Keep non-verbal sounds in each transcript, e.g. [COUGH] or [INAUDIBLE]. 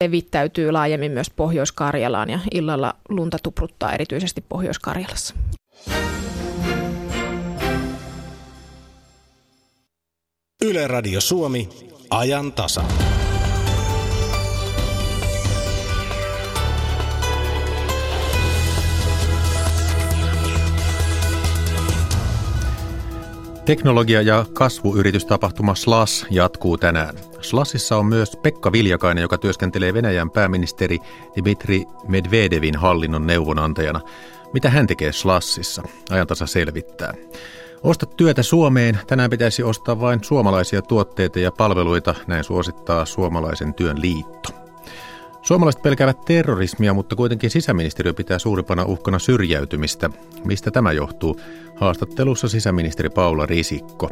levittäytyy laajemmin myös Pohjois-Karjalaan ja illalla lunta tupruttaa erityisesti Pohjois-Karjalassa. Yle Radio Suomi, ajan tasa. Teknologia- ja kasvuyritystapahtuma SLAS jatkuu tänään. SLASissa on myös Pekka Viljakainen, joka työskentelee Venäjän pääministeri Dmitri Medvedevin hallinnon neuvonantajana. Mitä hän tekee SLASissa? Ajantasa selvittää. Osta työtä Suomeen. Tänään pitäisi ostaa vain suomalaisia tuotteita ja palveluita, näin suosittaa Suomalaisen työn liitto. Suomalaiset pelkäävät terrorismia, mutta kuitenkin sisäministeriö pitää suurimpana uhkana syrjäytymistä. Mistä tämä johtuu? Haastattelussa sisäministeri Paula Risikko.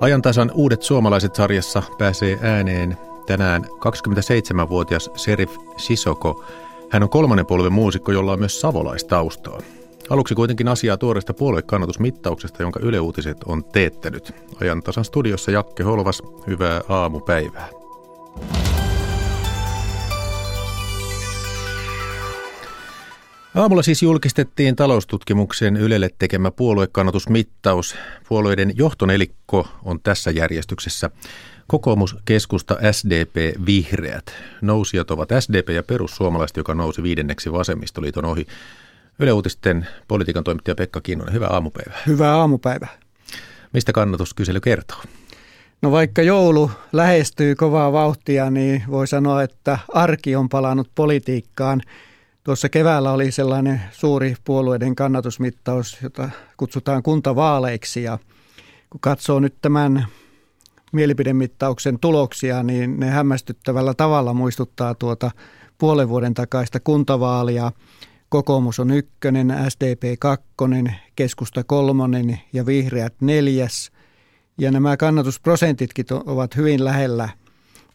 Ajantasan Uudet suomalaiset sarjassa pääsee ääneen tänään 27-vuotias Serif Sisoko. Hän on kolmannen polven muusikko, jolla on myös savolaistaustaa. Aluksi kuitenkin asiaa tuoreesta puoluekannatusmittauksesta, jonka Yle Uutiset on teettänyt. Ajantasan studiossa Jakke Holvas, hyvää aamupäivää. Aamulla siis julkistettiin taloustutkimuksen Ylelle tekemä puoluekannatusmittaus. Puolueiden johtonelikko on tässä järjestyksessä. Kokoomus, keskusta, SDP, vihreät. Nousijat ovat SDP ja perussuomalaiset, joka nousi viidenneksi vasemmistoliiton ohi. Yle Uutisten politiikan toimittaja Pekka Kinnunen, hyvää aamupäivää. Hyvää aamupäivää. Mistä kannatuskysely kertoo? No vaikka joulu lähestyy kovaa vauhtia, niin voi sanoa, että arki on palannut politiikkaan – Tuossa keväällä oli sellainen suuri puolueiden kannatusmittaus, jota kutsutaan kuntavaaleiksi ja kun katsoo nyt tämän mielipidemittauksen tuloksia, niin ne hämmästyttävällä tavalla muistuttaa tuota puolen vuoden takaista kuntavaalia. Kokoomus on ykkönen, SDP kakkonen, keskusta kolmonen ja vihreät neljäs. Ja nämä kannatusprosentitkin ovat hyvin lähellä –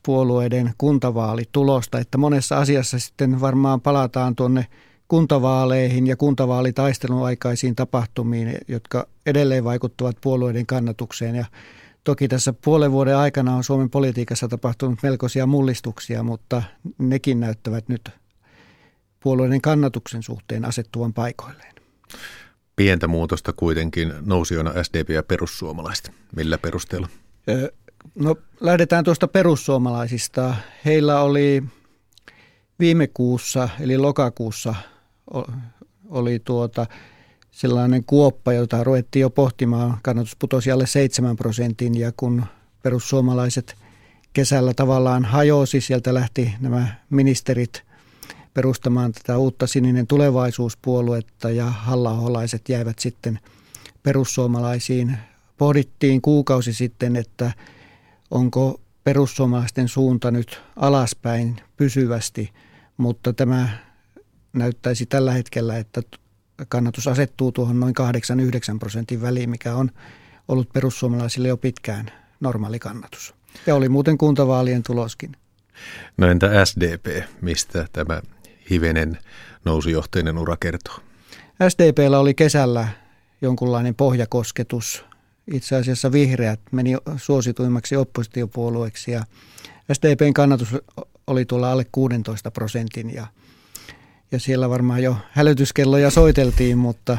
puolueiden kuntavaalitulosta, että monessa asiassa sitten varmaan palataan tuonne kuntavaaleihin ja kuntavaalitaistelun aikaisiin tapahtumiin, jotka edelleen vaikuttavat puolueiden kannatukseen. Ja toki tässä puolen vuoden aikana on Suomen politiikassa tapahtunut melkoisia mullistuksia, mutta nekin näyttävät nyt puolueiden kannatuksen suhteen asettuvan paikoilleen. Pientä muutosta kuitenkin nousijoina SDP ja perussuomalaiset. Millä perusteella? No lähdetään tuosta perussuomalaisista. Heillä oli viime kuussa, eli lokakuussa, oli tuota sellainen kuoppa, jota ruvettiin jo pohtimaan. Kannatus putosi alle 7 prosentin ja kun perussuomalaiset kesällä tavallaan hajosi, sieltä lähti nämä ministerit perustamaan tätä uutta sininen tulevaisuuspuoluetta ja hallaholaiset jäivät sitten perussuomalaisiin. Pohdittiin kuukausi sitten, että onko perussuomalaisten suunta nyt alaspäin pysyvästi, mutta tämä näyttäisi tällä hetkellä, että kannatus asettuu tuohon noin 8-9 prosentin väliin, mikä on ollut perussuomalaisille jo pitkään normaali kannatus. Ja oli muuten kuntavaalien tuloskin. No entä SDP, mistä tämä hivenen nousujohteinen ura kertoo? SDPllä oli kesällä jonkunlainen pohjakosketus itse asiassa vihreät meni suosituimmaksi oppositiopuolueeksi ja SDPn kannatus oli tuolla alle 16 prosentin ja, ja siellä varmaan jo hälytyskelloja soiteltiin, mutta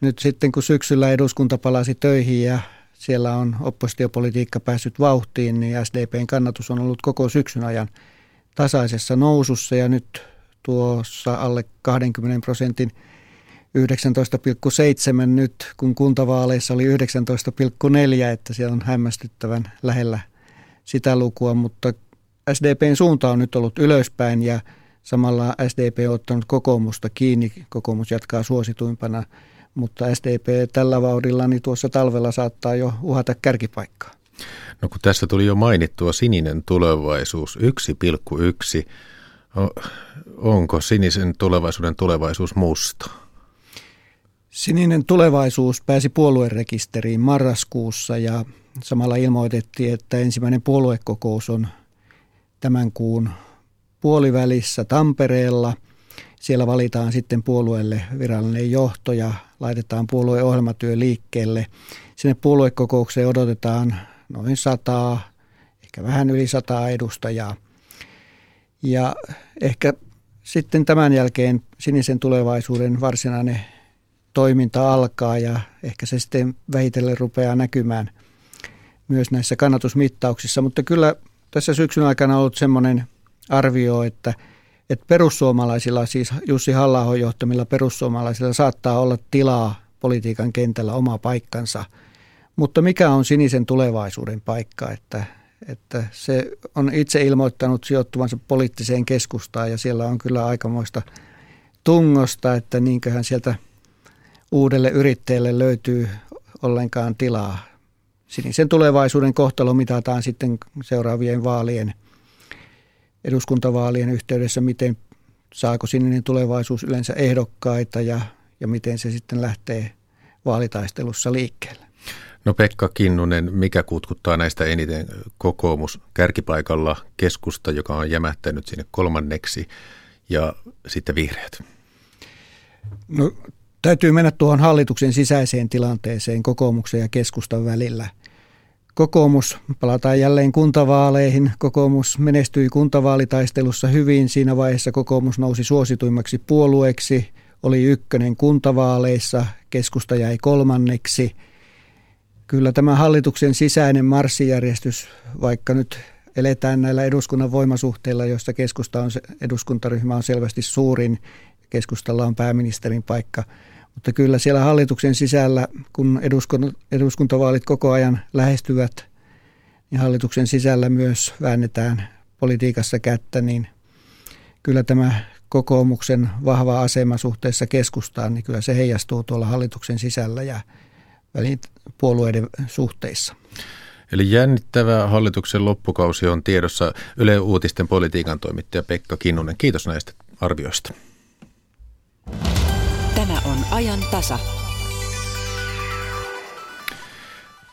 nyt sitten kun syksyllä eduskunta palasi töihin ja siellä on oppositiopolitiikka päässyt vauhtiin, niin SDPn kannatus on ollut koko syksyn ajan tasaisessa nousussa ja nyt tuossa alle 20 prosentin 19,7 nyt, kun kuntavaaleissa oli 19,4, että siellä on hämmästyttävän lähellä sitä lukua, mutta SDPn suunta on nyt ollut ylöspäin ja samalla SDP on ottanut kokoomusta kiinni, kokoomus jatkaa suosituimpana, mutta SDP tällä vauhdilla niin tuossa talvella saattaa jo uhata kärkipaikkaa. No kun tässä tuli jo mainittua sininen tulevaisuus 1,1, onko sinisen tulevaisuuden tulevaisuus musta? Sininen tulevaisuus pääsi puoluerekisteriin marraskuussa ja samalla ilmoitettiin, että ensimmäinen puoluekokous on tämän kuun puolivälissä Tampereella. Siellä valitaan sitten puolueelle virallinen johto ja laitetaan puolueohjelmatyö liikkeelle. Sinne puoluekokoukseen odotetaan noin sataa, ehkä vähän yli sataa edustajaa. Ja ehkä sitten tämän jälkeen sinisen tulevaisuuden varsinainen toiminta alkaa ja ehkä se sitten vähitellen rupeaa näkymään myös näissä kannatusmittauksissa. Mutta kyllä tässä syksyn aikana on ollut semmoinen arvio, että, että perussuomalaisilla, siis Jussi halla johtamilla perussuomalaisilla saattaa olla tilaa politiikan kentällä oma paikkansa. Mutta mikä on sinisen tulevaisuuden paikka, että, että se on itse ilmoittanut sijoittuvansa poliittiseen keskustaan ja siellä on kyllä aikamoista tungosta, että niinköhän sieltä uudelle yrittäjälle löytyy ollenkaan tilaa. Sinisen tulevaisuuden kohtalo mitataan sitten seuraavien vaalien, eduskuntavaalien yhteydessä, miten saako sininen tulevaisuus yleensä ehdokkaita ja, ja miten se sitten lähtee vaalitaistelussa liikkeelle. No Pekka Kinnunen, mikä kutkuttaa näistä eniten kokoomus kärkipaikalla keskusta, joka on jämähtänyt sinne kolmanneksi ja sitten vihreät? No Täytyy mennä tuohon hallituksen sisäiseen tilanteeseen kokoomuksen ja keskustan välillä. Kokoomus, palataan jälleen kuntavaaleihin. Kokoomus menestyi kuntavaalitaistelussa hyvin. Siinä vaiheessa kokoomus nousi suosituimmaksi puolueeksi. Oli ykkönen kuntavaaleissa, keskusta jäi kolmanneksi. Kyllä tämä hallituksen sisäinen marssijärjestys, vaikka nyt eletään näillä eduskunnan voimasuhteilla, joista keskusta on, eduskuntaryhmä on selvästi suurin, keskustalla on pääministerin paikka – mutta kyllä siellä hallituksen sisällä, kun eduskuntavaalit koko ajan lähestyvät, niin hallituksen sisällä myös väännetään politiikassa kättä, niin kyllä tämä kokoomuksen vahva asema suhteessa keskustaan, niin kyllä se heijastuu tuolla hallituksen sisällä ja puolueiden suhteissa. Eli jännittävä hallituksen loppukausi on tiedossa Yle Uutisten politiikan toimittaja Pekka Kinnunen. Kiitos näistä arvioista. Tämä on ajan tasa.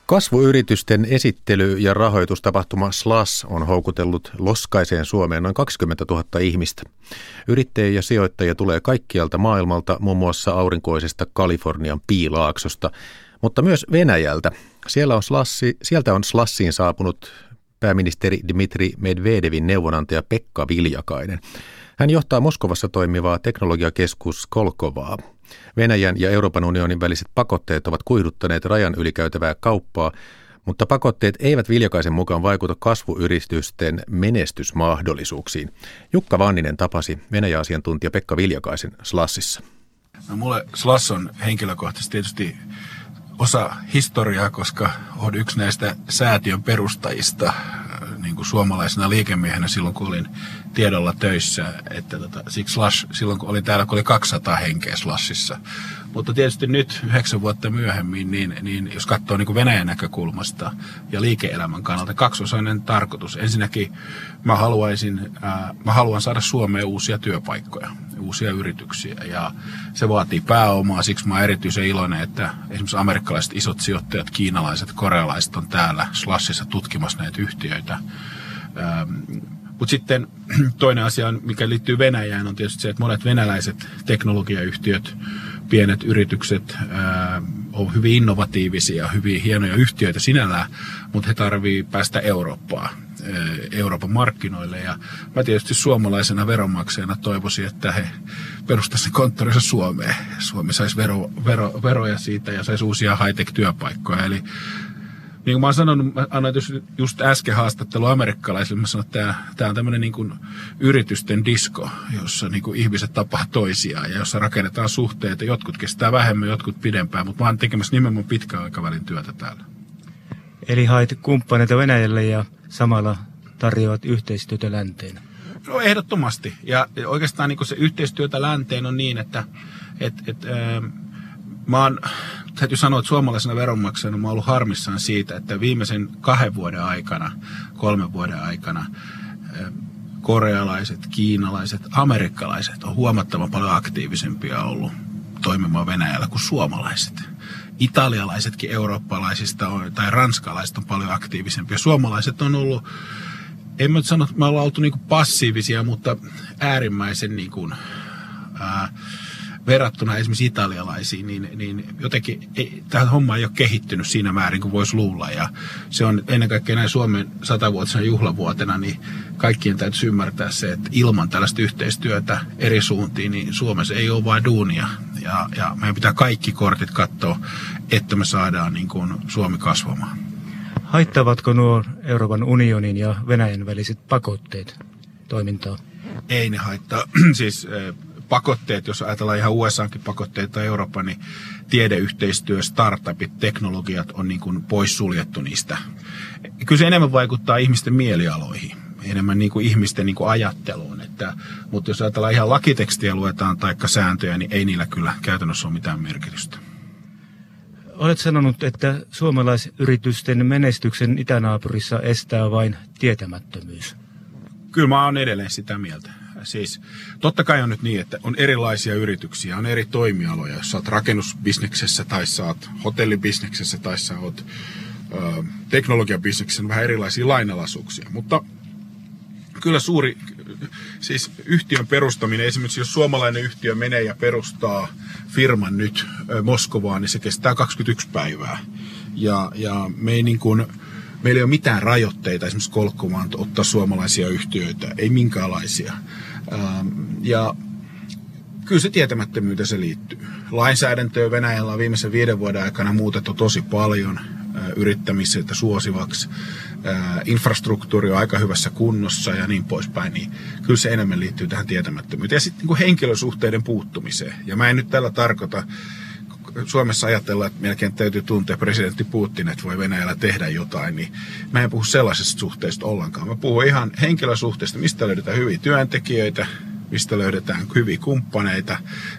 Kasvuyritysten esittely- ja rahoitustapahtuma SLAS on houkutellut loskaiseen Suomeen noin 20 000 ihmistä. Yrittäjiä ja sijoittajia tulee kaikkialta maailmalta, muun muassa aurinkoisesta Kalifornian piilaaksosta, mutta myös Venäjältä. Siellä on Slassi, sieltä on Slassiin saapunut pääministeri Dmitri Medvedevin neuvonantaja Pekka Viljakainen. Hän johtaa Moskovassa toimivaa teknologiakeskus Kolkovaa. Venäjän ja Euroopan unionin väliset pakotteet ovat kuihduttaneet rajan ylikäytävää kauppaa, mutta pakotteet eivät Viljakaisen mukaan vaikuta kasvuyritysten menestysmahdollisuuksiin. Jukka Vanninen tapasi Venäjä-asiantuntija Pekka Viljakaisen Slassissa. No, mulle Slass on henkilökohtaisesti tietysti osa historiaa, koska olen yksi näistä säätiön perustajista niin kuin suomalaisena liikemiehenä silloin, kun olin tiedolla töissä. Että tota, siksi Slash, silloin kun olin täällä, kun oli 200 henkeä Slashissa. Mutta tietysti nyt, yhdeksän vuotta myöhemmin, niin, niin jos katsoo niin kuin Venäjän näkökulmasta ja liike-elämän kannalta, kaksosainen tarkoitus. Ensinnäkin mä, haluaisin, ää, mä haluan saada Suomeen uusia työpaikkoja, uusia yrityksiä ja se vaatii pääomaa. Siksi mä oon erityisen iloinen, että esimerkiksi amerikkalaiset isot sijoittajat, kiinalaiset, korealaiset on täällä Slashissa tutkimassa näitä yhtiöitä. Mutta sitten [CLEARS THROAT] toinen asia, mikä liittyy Venäjään, on tietysti se, että monet venäläiset teknologiayhtiöt, pienet yritykset on hyvin innovatiivisia, hyvin hienoja yhtiöitä sinällään, mutta he tarvii päästä Eurooppaan, Euroopan markkinoille. Ja mä tietysti suomalaisena veronmaksajana toivoisin, että he perustaisivat konttorinsa Suomeen. Suomi saisi vero, vero, veroja siitä ja saisi uusia high-tech-työpaikkoja. Eli niin kuin mä oon sanonut, mä annoin just äsken haastattelu amerikkalaisille, mä sanoin, että tämä, tämä on tämmöinen niin kuin yritysten disko, jossa niin kuin ihmiset tapaa toisiaan ja jossa rakennetaan suhteita. Jotkut kestää vähemmän, jotkut pidempään, mutta mä oon tekemässä nimenomaan pitkän aikavälin työtä täällä. Eli hait kumppaneita Venäjälle ja samalla tarjoavat yhteistyötä länteen. No ehdottomasti. Ja oikeastaan niin se yhteistyötä länteen on niin, että et, et, äh, mä oon täytyy sanoa, että suomalaisena veronmaksajana mä oon ollut harmissaan siitä, että viimeisen kahden vuoden aikana, kolmen vuoden aikana korealaiset, kiinalaiset, amerikkalaiset on huomattavan paljon aktiivisempia ollut toimimaan Venäjällä kuin suomalaiset. Italialaisetkin eurooppalaisista on, tai ranskalaiset on paljon aktiivisempia. Suomalaiset on ollut, en mä sano, että me ollaan oltu niin passiivisia, mutta äärimmäisen niin kuin, ää, verrattuna esimerkiksi italialaisiin, niin, niin jotenkin ei, tämä homma ei ole kehittynyt siinä määrin kuin voisi luulla. Ja se on ennen kaikkea näin Suomen satavuotisena juhlavuotena, niin kaikkien täytyy ymmärtää se, että ilman tällaista yhteistyötä eri suuntiin, niin Suomessa ei ole vain duunia. Ja, ja meidän pitää kaikki kortit katsoa, että me saadaan niin kuin Suomi kasvamaan. Haittavatko nuo Euroopan unionin ja Venäjän väliset pakotteet toimintaa? Ei ne haittaa. [CLEARS THROAT] siis pakotteet, jos ajatellaan ihan USAkin pakotteita tai Euroopan, niin tiedeyhteistyö, startupit, teknologiat on niin kuin poissuljettu niistä. Kyllä se enemmän vaikuttaa ihmisten mielialoihin, enemmän niin kuin ihmisten niin kuin ajatteluun. Että, mutta jos ajatellaan ihan lakitekstiä luetaan tai sääntöjä, niin ei niillä kyllä käytännössä ole mitään merkitystä. Olet sanonut, että suomalaisyritysten menestyksen itänaapurissa estää vain tietämättömyys. Kyllä mä oon edelleen sitä mieltä. Siis totta kai on nyt niin, että on erilaisia yrityksiä, on eri toimialoja. Jos sä oot rakennusbisneksessä tai sä oot hotellibisneksessä tai sä oot ö, teknologiabisneksessä, on vähän erilaisia lainalaisuuksia. Mutta kyllä suuri, siis yhtiön perustaminen, esimerkiksi jos suomalainen yhtiö menee ja perustaa firman nyt Moskovaan, niin se kestää 21 päivää. Ja, ja me ei niin kuin, meillä ei ole mitään rajoitteita esimerkiksi kolkkumaan ottaa suomalaisia yhtiöitä, ei minkäänlaisia. Ähm, ja kyllä se tietämättömyyteen se liittyy. Lainsäädäntöä Venäjällä on viimeisen viiden vuoden aikana muutettu tosi paljon äh, yrittämiseltä suosivaksi. Äh, infrastruktuuri on aika hyvässä kunnossa ja niin poispäin, niin kyllä se enemmän liittyy tähän tietämättömyyteen. Ja sitten niin henkilösuhteiden puuttumiseen. Ja mä en nyt tällä tarkoita, Suomessa ajatellaan, että melkein täytyy tuntea presidentti Putin, että voi Venäjällä tehdä jotain, niin mä en puhu sellaisesta suhteesta ollenkaan. Mä puhun ihan henkilösuhteista, mistä löydetään hyviä työntekijöitä, mistä löydetään hyviä kumppaneita,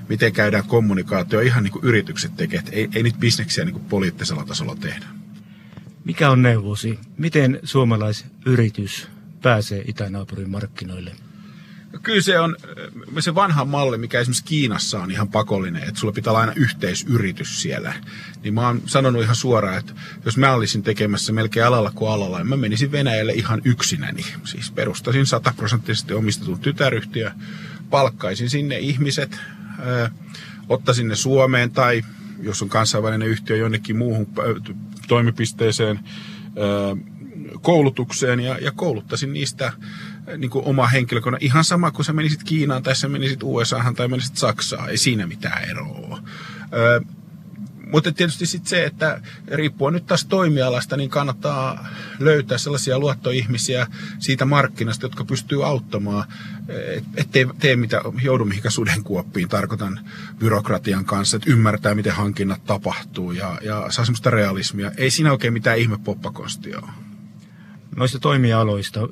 miten käydään kommunikaatio, ihan niin kuin yritykset tekevät. Ei, ei nyt bisneksiä niin kuin poliittisella tasolla tehdä. Mikä on neuvosi? Miten suomalaisyritys pääsee itänaapurin markkinoille? Kyllä se on se vanha malli, mikä esimerkiksi Kiinassa on ihan pakollinen, että sulla pitää olla aina yhteisyritys siellä. Niin mä oon sanonut ihan suoraan, että jos mä olisin tekemässä melkein alalla kuin alalla, niin mä menisin Venäjälle ihan yksinäni. Siis perustasin sataprosenttisesti omistetun tytäryhtiö, palkkaisin sinne ihmiset, ö, ottaisin ne Suomeen tai jos on kansainvälinen yhtiö jonnekin muuhun toimipisteeseen, koulutukseen ja, ja kouluttaisin niistä niin kuin oma henkilökunnan. Ihan sama kuin sä menisit Kiinaan tai sä menisit USAhan tai menisit Saksaan. Ei siinä mitään eroa. Öö, mutta tietysti sitten se, että riippuen nyt taas toimialasta, niin kannattaa löytää sellaisia luottoihmisiä siitä markkinasta, jotka pystyy auttamaan, ettei tee mitä joudu mihinkä sudenkuoppiin, tarkoitan byrokratian kanssa, että ymmärtää, miten hankinnat tapahtuu ja, ja saa semmoista realismia. Ei siinä oikein mitään ihme poppakostia ole. Noista toimialoista,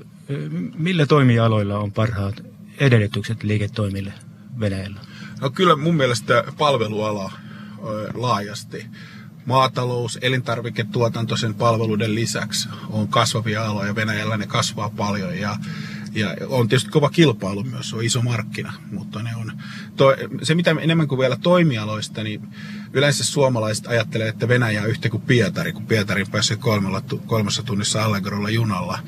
millä toimialoilla on parhaat edellytykset liiketoimille Venäjällä? No kyllä mun mielestä palveluala laajasti. Maatalous, elintarviketuotanto sen palveluiden lisäksi on kasvavia aloja. Venäjällä ne kasvaa paljon ja, ja on tietysti kova kilpailu myös, on iso markkina, mutta ne on, to, se mitä enemmän kuin vielä toimialoista, niin yleensä suomalaiset ajattelee, että Venäjä on yhtä kuin Pietari, kun Pietarin pääsee kolmella, kolmessa tunnissa Allegrolla junalla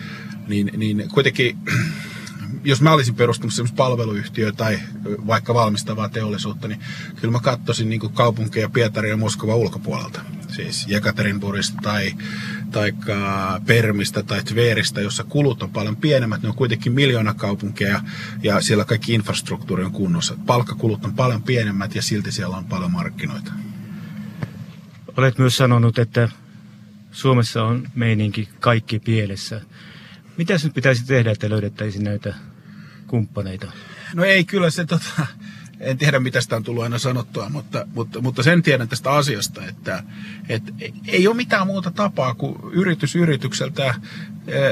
niin, niin kuitenkin [CLEARS THROAT] jos mä olisin perustamassa semmoista palveluyhtiöä tai vaikka valmistavaa teollisuutta, niin kyllä mä katsoisin niin kaupunkeja Pietari ja Moskova ulkopuolelta. Siis Jekaterinburgista tai, tai Permistä tai Tveristä, jossa kulut on paljon pienemmät. Ne on kuitenkin miljoona kaupunkeja ja siellä kaikki infrastruktuuri on kunnossa. Palkkakulut on paljon pienemmät ja silti siellä on paljon markkinoita. Olet myös sanonut, että Suomessa on meininki kaikki pielessä. Mitä nyt pitäisi tehdä, että löydettäisiin näitä kumppaneita? No ei, kyllä se tota, en tiedä mitä sitä on tullut aina sanottua, mutta, mutta, mutta sen tiedän tästä asiasta, että, että ei ole mitään muuta tapaa kuin yritys yritykseltä,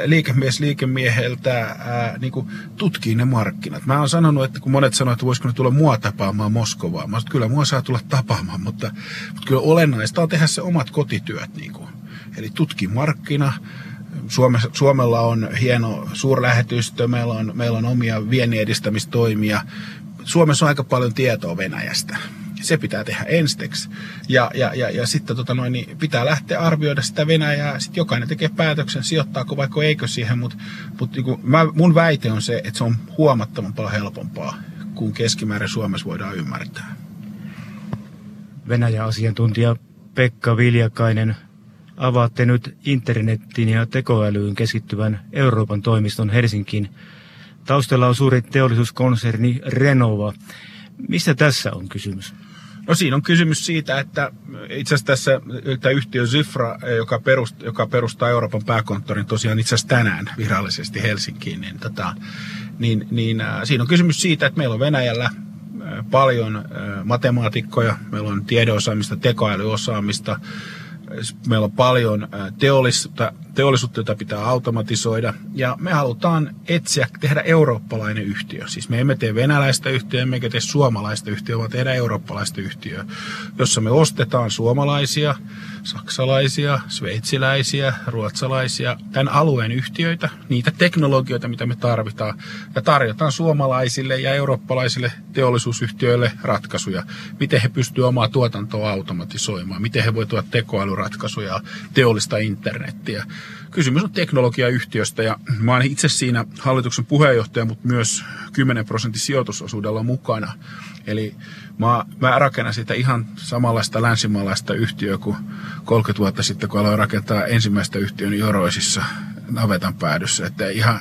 liikemies liikemieheltä niin kuin tutkii ne markkinat. Mä oon sanonut, että kun monet sanoivat, että voisiko ne tulla mua tapaamaan Moskovaan, mä sanoin, kyllä mua saa tulla tapaamaan, mutta, mutta kyllä olennaista on tehdä se omat kotityöt. Niin kuin. Eli tutki markkina, Suomessa, Suomella on hieno suurlähetystö, meillä on, meillä on omia viennin edistämistoimia. Suomessa on aika paljon tietoa Venäjästä. Se pitää tehdä ensiksi. Ja, ja, ja, ja sitten tota noin, niin pitää lähteä arvioida sitä Venäjää. Sitten jokainen tekee päätöksen, sijoittaako vaikka eikö siihen. Mutta mut, niin mun väite on se, että se on huomattavan paljon helpompaa kuin keskimäärin Suomessa voidaan ymmärtää. Venäjä-asiantuntija Pekka Viljakainen, avaatte nyt internetin ja tekoälyyn keskittyvän Euroopan toimiston Helsinkiin. Taustalla on suuri teollisuuskonserni Renova. Mistä tässä on kysymys? No siinä on kysymys siitä, että itse asiassa tässä tämä yhtiö Zyfra, joka, perust, joka perustaa Euroopan pääkonttorin tosiaan itse asiassa tänään virallisesti Helsinkiin, niin, tota, niin, niin äh, siinä on kysymys siitä, että meillä on Venäjällä äh, paljon äh, matemaatikkoja, meillä on tiedeosaamista, tekoälyosaamista, meillä on paljon teollisuutta, teollisuutta, jota pitää automatisoida. Ja me halutaan etsiä, tehdä eurooppalainen yhtiö. Siis me emme tee venäläistä yhtiöä, emmekä tee suomalaista yhtiöä, vaan tehdä eurooppalaista yhtiöä, jossa me ostetaan suomalaisia, saksalaisia, sveitsiläisiä, ruotsalaisia, tämän alueen yhtiöitä, niitä teknologioita, mitä me tarvitaan, ja tarjotaan suomalaisille ja eurooppalaisille teollisuusyhtiöille ratkaisuja, miten he pystyvät omaa tuotantoa automatisoimaan, miten he voivat tuoda tekoälyratkaisuja, teollista internettiä. Kysymys on teknologiayhtiöstä ja mä olen itse siinä hallituksen puheenjohtaja, mutta myös 10 prosentin sijoitusosuudella mukana. Eli mä, mä rakennan sitä ihan samanlaista länsimaalaista yhtiöä kuin 30 vuotta sitten, kun aloin rakentaa ensimmäistä yhtiön Joroisissa navetan päädyssä. Että ihan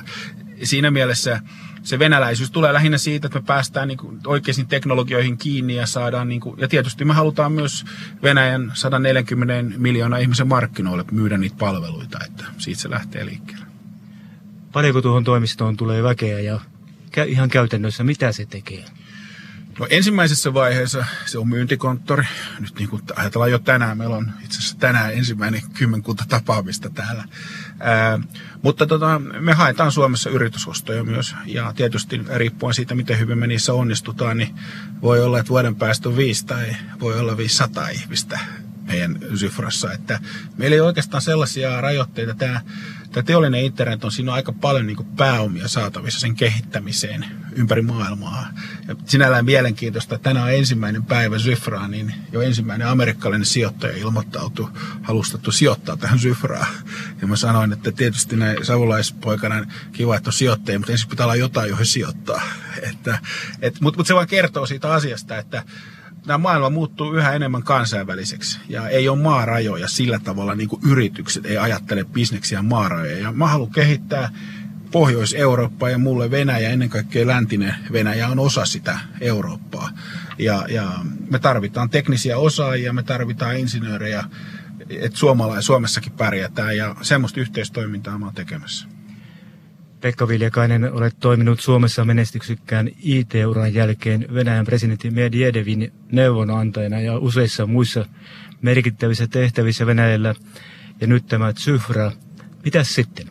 siinä mielessä se venäläisyys tulee lähinnä siitä, että me päästään niin kuin oikeisiin teknologioihin kiinni ja saadaan, niin kuin, ja tietysti me halutaan myös Venäjän 140 miljoonaa ihmisen markkinoille myydä niitä palveluita, että siitä se lähtee liikkeelle. Paljonko tuohon toimistoon tulee väkeä ja ihan käytännössä mitä se tekee? No ensimmäisessä vaiheessa se on myyntikonttori. Nyt niin kuin ajatellaan jo tänään, meillä on itse asiassa tänään ensimmäinen kymmenkunta tapaamista täällä. Ää, mutta tota, me haetaan Suomessa yritysostoja myös. Ja tietysti riippuen siitä, miten hyvin me niissä onnistutaan, niin voi olla, että vuoden päästä on viisi tai voi olla 500 ihmistä meidän Zyfrassa. Että meillä ei oikeastaan sellaisia rajoitteita. Tämä tämä teollinen internet on siinä on aika paljon niin pääomia saatavissa sen kehittämiseen ympäri maailmaa. Ja sinällään mielenkiintoista, että tänään on ensimmäinen päivä Zyfraan, niin jo ensimmäinen amerikkalainen sijoittaja ilmoittautui halustettu sijoittaa tähän Zyfraan. Ja mä sanoin, että tietysti näin savulaispoikana kiva, että on sijoittajia, mutta ensin pitää olla jotain, johon sijoittaa. [LAUGHS] Että, et, mutta mut se vaan kertoo siitä asiasta, että tämä maailma muuttuu yhä enemmän kansainväliseksi ja ei ole maarajoja sillä tavalla niin kuin yritykset ei ajattele bisneksiä maarajoja. Ja mä haluan kehittää Pohjois-Eurooppaa ja mulle Venäjä, ennen kaikkea läntinen Venäjä on osa sitä Eurooppaa. Ja, ja me tarvitaan teknisiä osaajia, me tarvitaan insinöörejä, että Suomessakin pärjätään ja semmoista yhteistoimintaa mä oon tekemässä. Pekka Viljakainen, olet toiminut Suomessa menestyksykkään IT-uran jälkeen Venäjän presidentti Medvedevin neuvonantajana ja useissa muissa merkittävissä tehtävissä Venäjällä. Ja nyt tämä Zyfra. Mitäs sitten?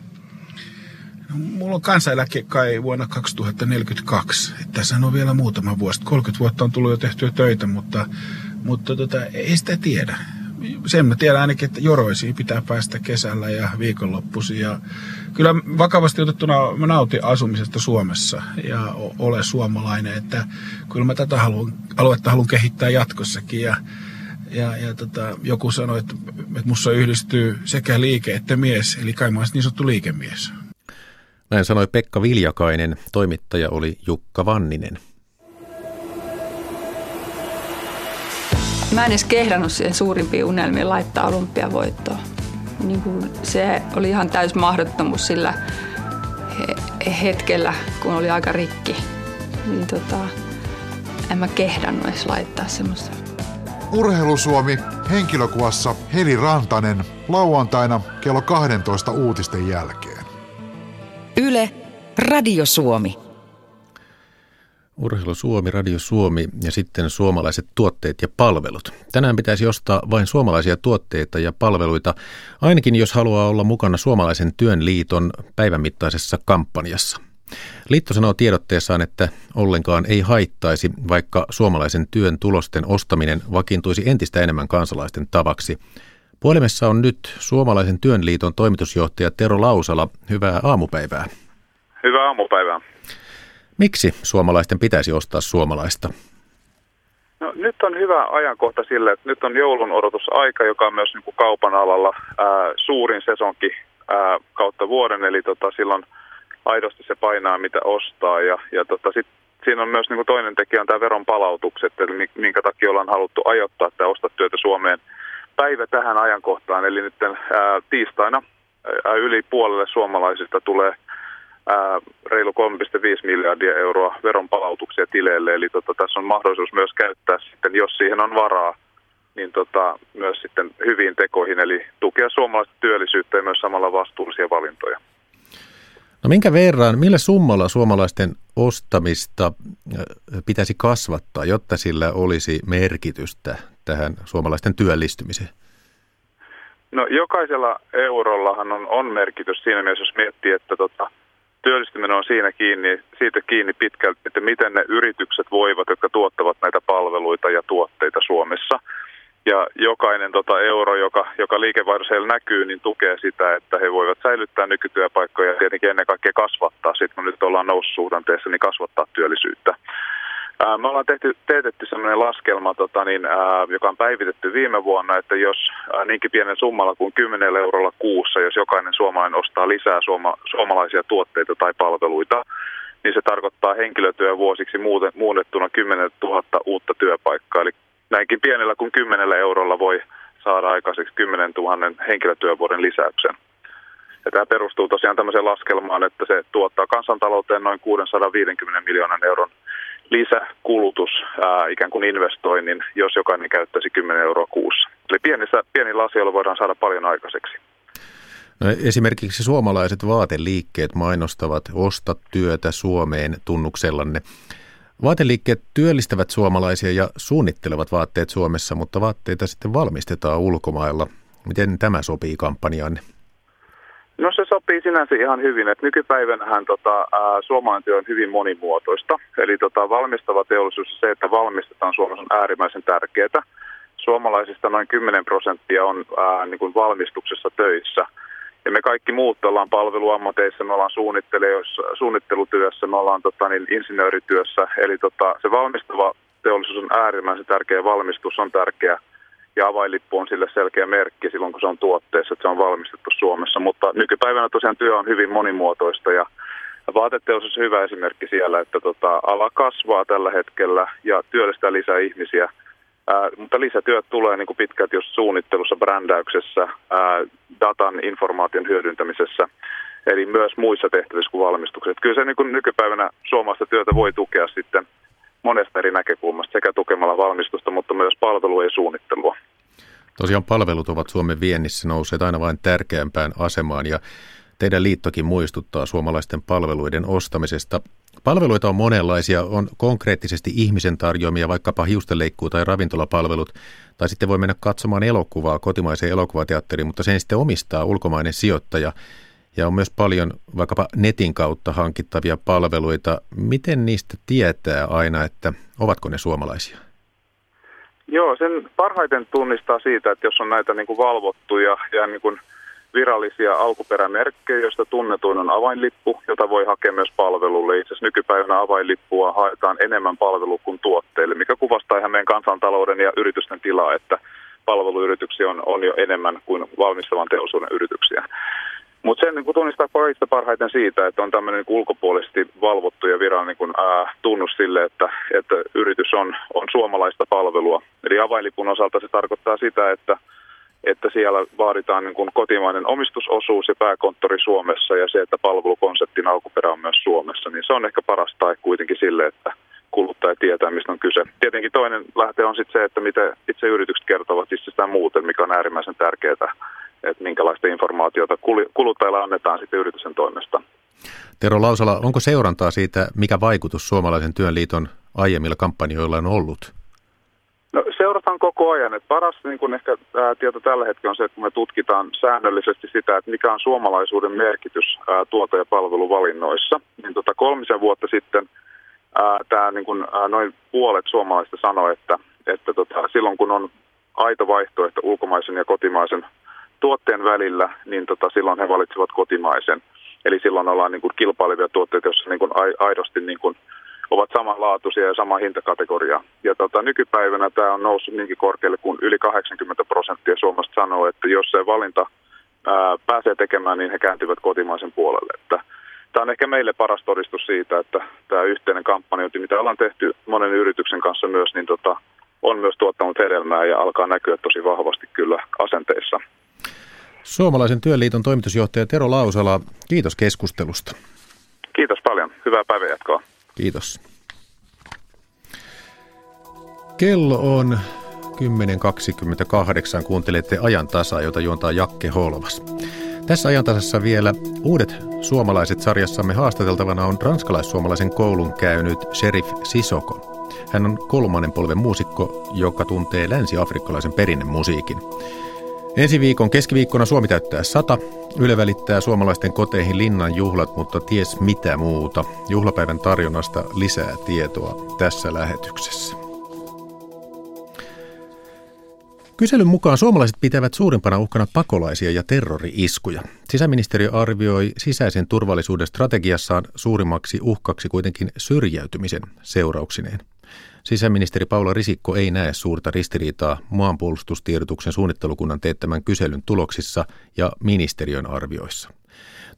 No, mulla on kansaneläke kai vuonna 2042. Tässä on vielä muutama vuosi. 30 vuotta on tullut jo tehtyä töitä, mutta, mutta tota, ei sitä tiedä sen mä tiedän ainakin, että joroisiin pitää päästä kesällä ja viikonloppuisin. Ja kyllä vakavasti otettuna mä nautin asumisesta Suomessa ja ole suomalainen, että kyllä mä tätä haluan, aluetta haluan kehittää jatkossakin. Ja, ja, ja tota, joku sanoi, että, että mussa yhdistyy sekä liike että mies, eli kai mä niin sanottu liikemies. Näin sanoi Pekka Viljakainen, toimittaja oli Jukka Vanninen. Mä en edes kehdannut siihen suurimpiin unelmiin laittaa olympiavoittoa. Niin kuin se oli ihan täys mahdottomuus sillä hetkellä, kun oli aika rikki. Niin tota, en mä kehdannut edes laittaa semmoista. Urheilusuomi henkilökuvassa Heli Rantanen lauantaina kello 12 uutisten jälkeen. Yle, Radio Suomi. Urheilu Suomi, Radio Suomi ja sitten suomalaiset tuotteet ja palvelut. Tänään pitäisi ostaa vain suomalaisia tuotteita ja palveluita, ainakin jos haluaa olla mukana Suomalaisen työn liiton päivämittaisessa kampanjassa. Liitto sanoo tiedotteessaan, että ollenkaan ei haittaisi, vaikka suomalaisen työn tulosten ostaminen vakiintuisi entistä enemmän kansalaisten tavaksi. Puhelimessa on nyt Suomalaisen työnliiton toimitusjohtaja Tero Lausala. Hyvää aamupäivää. Hyvää aamupäivää. Miksi suomalaisten pitäisi ostaa suomalaista? No, nyt on hyvä ajankohta sille, että nyt on joulun odotusaika, joka on myös niin kuin kaupan alalla ää, suurin sesonki ää, kautta vuoden, eli tota, silloin aidosti se painaa mitä ostaa. Ja, ja tota, sit siinä on myös niin kuin toinen tekijä on tämä veron palautukset, eli minkä takia ollaan haluttu ajoittaa tämä osta työtä Suomeen päivä tähän ajankohtaan. Eli nyt ää, tiistaina ää, yli puolelle suomalaisista tulee ää, reilu 3,5 miljardia euroa veron palautuksia tileille. Eli tota, tässä on mahdollisuus myös käyttää sitten, jos siihen on varaa, niin tota, myös sitten hyviin tekoihin, eli tukea suomalaista työllisyyttä ja myös samalla vastuullisia valintoja. No minkä verran, millä summalla suomalaisten ostamista pitäisi kasvattaa, jotta sillä olisi merkitystä tähän suomalaisten työllistymiseen? No jokaisella eurollahan on, on merkitys siinä mielessä, jos miettii, että tota, työllistyminen on siinä kiinni, siitä kiinni pitkälti, että miten ne yritykset voivat, jotka tuottavat näitä palveluita ja tuotteita Suomessa – ja jokainen tota euro, joka, joka liikevaihdossa näkyy, niin tukee sitä, että he voivat säilyttää nykytyöpaikkoja ja tietenkin ennen kaikkea kasvattaa, sitten kun nyt ollaan noussuhdanteessa, niin kasvattaa työllisyyttä. Me ollaan tehty, teetetty sellainen laskelma, tota, niin, joka on päivitetty viime vuonna, että jos niinkin pienen summalla kuin 10 eurolla kuussa, jos jokainen suomalainen ostaa lisää suoma, suomalaisia tuotteita tai palveluita, niin se tarkoittaa henkilötyövuosiksi muutettuna 10 000 uutta työpaikkaa. Eli näinkin pienellä kuin 10 eurolla voi saada aikaiseksi 10 000 henkilötyövuoden lisäyksen. Ja tämä perustuu tosiaan tämmöiseen laskelmaan, että se tuottaa kansantalouteen noin 650 miljoonan euron lisäkulutus ää, ikään kuin investoinnin, jos jokainen käyttäisi 10 euroa kuussa. Eli pienissä, pienillä asioilla voidaan saada paljon aikaiseksi. No esimerkiksi suomalaiset vaateliikkeet mainostavat Osta työtä Suomeen tunnuksellanne. Vaateliikkeet työllistävät suomalaisia ja suunnittelevat vaatteet Suomessa, mutta vaatteita sitten valmistetaan ulkomailla. Miten tämä sopii kampanjaan? No se sopii sinänsä ihan hyvin, että nykypäivänähän tota, suomalainen työ on hyvin monimuotoista. Eli tota, valmistava teollisuus se, että valmistetaan Suomessa on äärimmäisen tärkeää. Suomalaisista noin 10 prosenttia on ää, niin kuin valmistuksessa töissä – ja me kaikki muut ollaan palveluammateissa, me ollaan suunnittelutyössä, me ollaan tota, niin, insinöörityössä. Eli tota, se valmistava teollisuus on äärimmäisen tärkeä, valmistus on tärkeä ja avainlippu on sille selkeä merkki silloin, kun se on tuotteessa, että se on valmistettu Suomessa. Mutta nykypäivänä tosiaan työ on hyvin monimuotoista ja vaateteollisuus on hyvä esimerkki siellä, että tota, ala kasvaa tällä hetkellä ja työllistää lisää ihmisiä – Ää, mutta lisätyöt tulee niin kuin pitkälti just suunnittelussa, brändäyksessä, ää, datan informaation hyödyntämisessä, eli myös muissa tehtävissä kuin valmistuksessa. Kyllä se niin kuin nykypäivänä suomalaista työtä voi tukea sitten monesta eri näkökulmasta, sekä tukemalla valmistusta, mutta myös palvelua ja suunnittelua. Tosiaan palvelut ovat Suomen viennissä nousseet aina vain tärkeämpään asemaan ja teidän liittokin muistuttaa suomalaisten palveluiden ostamisesta. Palveluita on monenlaisia, on konkreettisesti ihmisen tarjoamia vaikkapa hiustenleikkuu tai ravintolapalvelut, tai sitten voi mennä katsomaan elokuvaa kotimaiseen elokuvateatteriin, mutta sen sitten omistaa ulkomainen sijoittaja. Ja on myös paljon vaikkapa netin kautta hankittavia palveluita. Miten niistä tietää aina, että ovatko ne suomalaisia? Joo, sen parhaiten tunnistaa siitä, että jos on näitä niin kuin valvottuja ja niin kuin – virallisia alkuperämerkkejä, joista tunnetuin on avainlippu, jota voi hakea myös palvelulle. Itse asiassa nykypäivänä avainlippua haetaan enemmän palvelu kuin tuotteille, mikä kuvastaa ihan meidän kansantalouden ja yritysten tilaa, että palveluyrityksiä on, on jo enemmän kuin valmistavan teollisuuden yrityksiä. Mutta sen niin tunnistaa kaikista parhaiten siitä, että on tämmöinen niin ulkopuolisesti valvottu ja virallinen niin tunnus sille, että, että yritys on, on suomalaista palvelua. Eli avainlipun osalta se tarkoittaa sitä, että että siellä vaaditaan niin kuin kotimainen omistusosuus ja pääkonttori Suomessa ja se, että palvelukonseptin alkuperä on myös Suomessa, niin se on ehkä paras tae kuitenkin sille, että kuluttaja tietää, mistä on kyse. Tietenkin toinen lähte on sitten se, että miten itse yritykset kertovat itsestään muuten, mikä on äärimmäisen tärkeää, että minkälaista informaatiota kuluttajilla annetaan sitten yritysten toimesta. Tero Lausala, onko seurantaa siitä, mikä vaikutus Suomalaisen työnliiton aiemmilla kampanjoilla on ollut? No, seurataan koko ajan. Et paras niin kun ehkä ää, tieto tällä hetkellä on se, että kun me tutkitaan säännöllisesti sitä, että mikä on suomalaisuuden merkitys ää, tuote- ja palveluvalinnoissa, niin tota kolmisen vuotta sitten tää, niin kun, ää, noin puolet suomalaista sanoi, että, että tota, silloin kun on aito vaihtoehto ulkomaisen ja kotimaisen tuotteen välillä, niin tota, silloin he valitsevat kotimaisen. Eli silloin ollaan niin kuin kilpailevia tuotteita, joissa niin kuin aidosti niin kuin ovat samanlaatuisia ja sama hintakategoria. Ja tota, nykypäivänä tämä on noussut niinkin korkealle kuin yli 80 prosenttia Suomesta sanoo, että jos se valinta ää, pääsee tekemään, niin he kääntyvät kotimaisen puolelle. Että tämä on ehkä meille paras todistus siitä, että tämä yhteinen kampanjointi, mitä ollaan tehty monen yrityksen kanssa myös, niin tota, on myös tuottanut hedelmää ja alkaa näkyä tosi vahvasti kyllä asenteissa. Suomalaisen työliiton toimitusjohtaja Tero Lausala, kiitos keskustelusta. Kiitos paljon. Hyvää päivänjatkoa. Kiitos. Kello on 10.28. Kuuntelette ajan tasa, jota juontaa Jakke Holvas. Tässä ajantasassa vielä uudet suomalaiset sarjassamme haastateltavana on ranskalais-suomalaisen koulun käynyt Sheriff Sisoko. Hän on kolmannen polven muusikko, joka tuntee länsi-afrikkalaisen perinnemusiikin. Ensi viikon keskiviikkona Suomi täyttää sata. Yle välittää suomalaisten koteihin linnan juhlat, mutta ties mitä muuta. Juhlapäivän tarjonnasta lisää tietoa tässä lähetyksessä. Kyselyn mukaan suomalaiset pitävät suurimpana uhkana pakolaisia ja terrori-iskuja. Sisäministeriö arvioi sisäisen turvallisuuden strategiassaan suurimmaksi uhkaksi kuitenkin syrjäytymisen seurauksineen. Sisäministeri Paula Risikko ei näe suurta ristiriitaa maanpuolustustiedotuksen suunnittelukunnan teettämän kyselyn tuloksissa ja ministeriön arvioissa.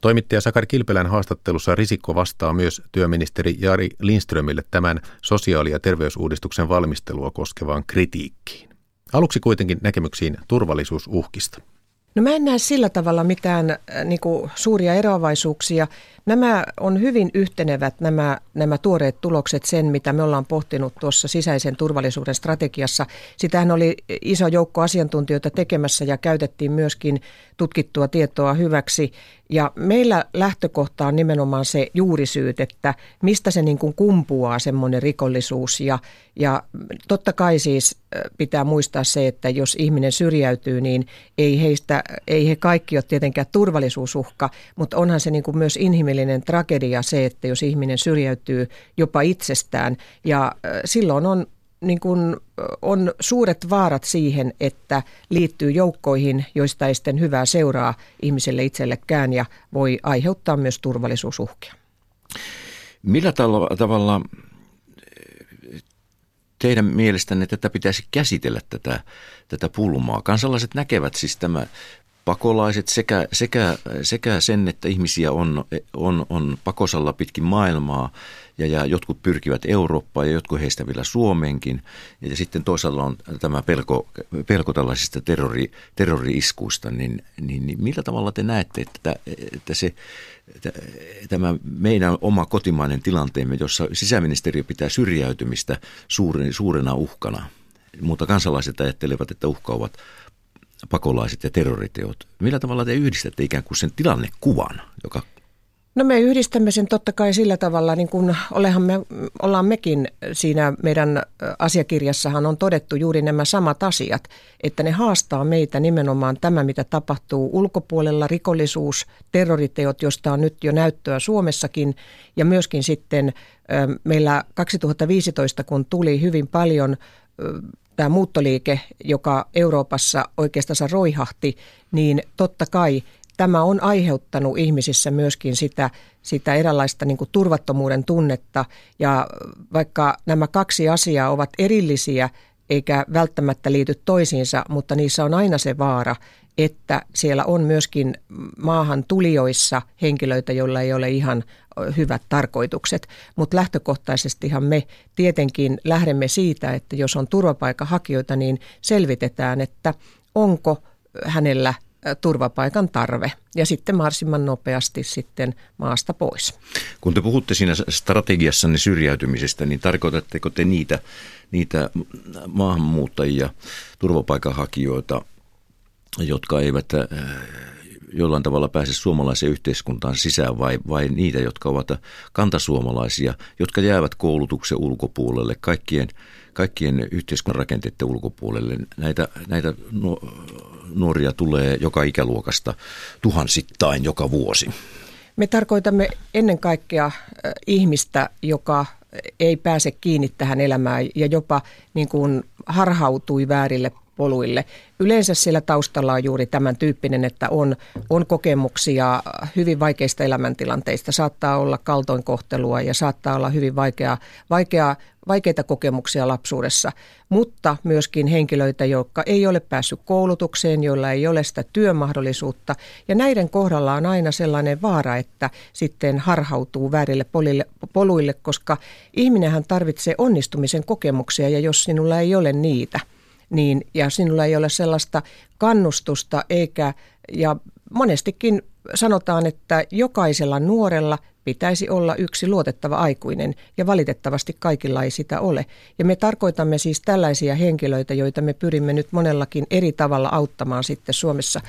Toimittaja Sakari Kilpelän haastattelussa Risikko vastaa myös työministeri Jari Lindströmille tämän sosiaali- ja terveysuudistuksen valmistelua koskevaan kritiikkiin. Aluksi kuitenkin näkemyksiin turvallisuusuhkista. No mä en näe sillä tavalla mitään äh, niin kuin, suuria eroavaisuuksia. Nämä on hyvin yhtenevät nämä, nämä tuoreet tulokset sen, mitä me ollaan pohtinut tuossa sisäisen turvallisuuden strategiassa. Sitähän oli iso joukko asiantuntijoita tekemässä ja käytettiin myöskin tutkittua tietoa hyväksi. Ja meillä lähtökohta on nimenomaan se juurisyyt, että mistä se niin kuin kumpuaa semmoinen rikollisuus. Ja, ja totta kai siis pitää muistaa se, että jos ihminen syrjäytyy, niin ei, heistä, ei he kaikki ole tietenkään turvallisuusuhka, mutta onhan se niin kuin myös inhimillinen tragedia se, että jos ihminen syrjäytyy jopa itsestään. Ja silloin on niin kuin on suuret vaarat siihen, että liittyy joukkoihin, joista ei sitten hyvää seuraa ihmiselle itsellekään ja voi aiheuttaa myös turvallisuusuhkia. Millä tavalla teidän mielestänne tätä pitäisi käsitellä tätä, tätä pulmaa? Kansalaiset näkevät siis tämä pakolaiset sekä, sekä, sekä sen, että ihmisiä on, on, on pakosalla pitkin maailmaa ja, ja jotkut pyrkivät Eurooppaan ja jotkut heistä vielä Suomeenkin. Ja sitten toisaalta on tämä pelko, pelko tällaisista terrori, terrori-iskuista, niin, niin, niin millä tavalla te näette, että, että se, tämä meidän oma kotimainen tilanteemme, jossa sisäministeriö pitää syrjäytymistä suuren, suurena uhkana, mutta kansalaiset ajattelevat, että uhka ovat pakolaiset ja terroriteot. Millä tavalla te yhdistätte ikään kuin sen tilannekuvan, joka No me yhdistämme sen totta kai sillä tavalla, niin kuin olehan me, ollaan mekin siinä meidän asiakirjassahan on todettu juuri nämä samat asiat, että ne haastaa meitä nimenomaan tämä, mitä tapahtuu ulkopuolella, rikollisuus, terroriteot, josta on nyt jo näyttöä Suomessakin ja myöskin sitten meillä 2015, kun tuli hyvin paljon tämä muuttoliike, joka Euroopassa oikeastaan roihahti, niin totta kai tämä on aiheuttanut ihmisissä myöskin sitä, sitä eräänlaista niin turvattomuuden tunnetta. Ja vaikka nämä kaksi asiaa ovat erillisiä eikä välttämättä liity toisiinsa, mutta niissä on aina se vaara, että siellä on myöskin maahan tulijoissa henkilöitä, joilla ei ole ihan hyvät tarkoitukset. Mutta lähtökohtaisestihan me tietenkin lähdemme siitä, että jos on turvapaikanhakijoita, niin selvitetään, että onko hänellä turvapaikan tarve ja sitten mahdollisimman nopeasti sitten maasta pois. Kun te puhutte siinä strategiassanne syrjäytymisestä, niin tarkoitatteko te niitä, niitä maahanmuuttajia, turvapaikanhakijoita, jotka eivät jollain tavalla pääse suomalaiseen yhteiskuntaan sisään vai, vai niitä, jotka ovat kantasuomalaisia, jotka jäävät koulutuksen ulkopuolelle, kaikkien, kaikkien yhteiskunnan rakenteiden ulkopuolelle. Näitä, näitä nuoria tulee joka ikäluokasta tuhansittain joka vuosi. Me tarkoitamme ennen kaikkea ihmistä, joka ei pääse kiinni tähän elämään ja jopa niin kuin harhautui väärille poluille. Yleensä siellä taustalla on juuri tämän tyyppinen, että on, on kokemuksia hyvin vaikeista elämäntilanteista, saattaa olla kaltoinkohtelua ja saattaa olla hyvin vaikea, vaikea, vaikeita kokemuksia lapsuudessa, mutta myöskin henkilöitä, jotka ei ole päässyt koulutukseen, joilla ei ole sitä työmahdollisuutta. Ja näiden kohdalla on aina sellainen vaara, että sitten harhautuu väärille polille, poluille, koska ihminenhän tarvitsee onnistumisen kokemuksia ja jos sinulla ei ole niitä, niin, ja sinulla ei ole sellaista kannustusta eikä, ja monestikin sanotaan, että jokaisella nuorella pitäisi olla yksi luotettava aikuinen ja valitettavasti kaikilla ei sitä ole. Ja me tarkoitamme siis tällaisia henkilöitä, joita me pyrimme nyt monellakin eri tavalla auttamaan sitten Suomessa.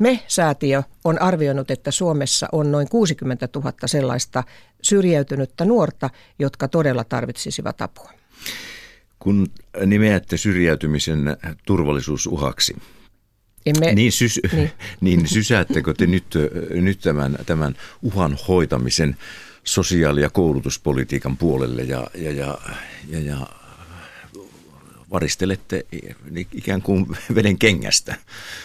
Me-säätiö on arvioinut, että Suomessa on noin 60 000 sellaista syrjäytynyttä nuorta, jotka todella tarvitsisivat apua. Kun nimeätte syrjäytymisen turvallisuusuhaksi, emme, niin, sys, niin. [LAUGHS] niin sysäättekö te nyt, nyt tämän, tämän uhan hoitamisen sosiaali- ja koulutuspolitiikan puolelle ja, ja, ja, ja, ja varistelette ikään kuin [LAUGHS] veden kengästä.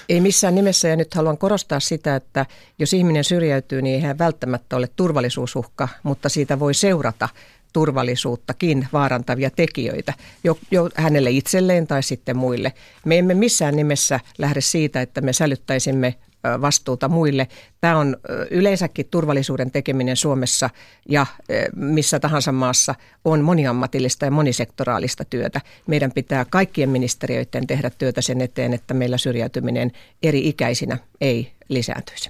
Ei missään nimessä ja nyt haluan korostaa sitä, että jos ihminen syrjäytyy, niin ei hän välttämättä ole turvallisuusuhka, mutta siitä voi seurata turvallisuuttakin vaarantavia tekijöitä jo, jo hänelle itselleen tai sitten muille. Me emme missään nimessä lähde siitä, että me sälyttäisimme vastuuta muille. Tämä on yleensäkin turvallisuuden tekeminen Suomessa ja missä tahansa maassa on moniammatillista ja monisektoraalista työtä. Meidän pitää kaikkien ministeriöiden tehdä työtä sen eteen, että meillä syrjäytyminen eri ikäisinä ei lisääntyisi.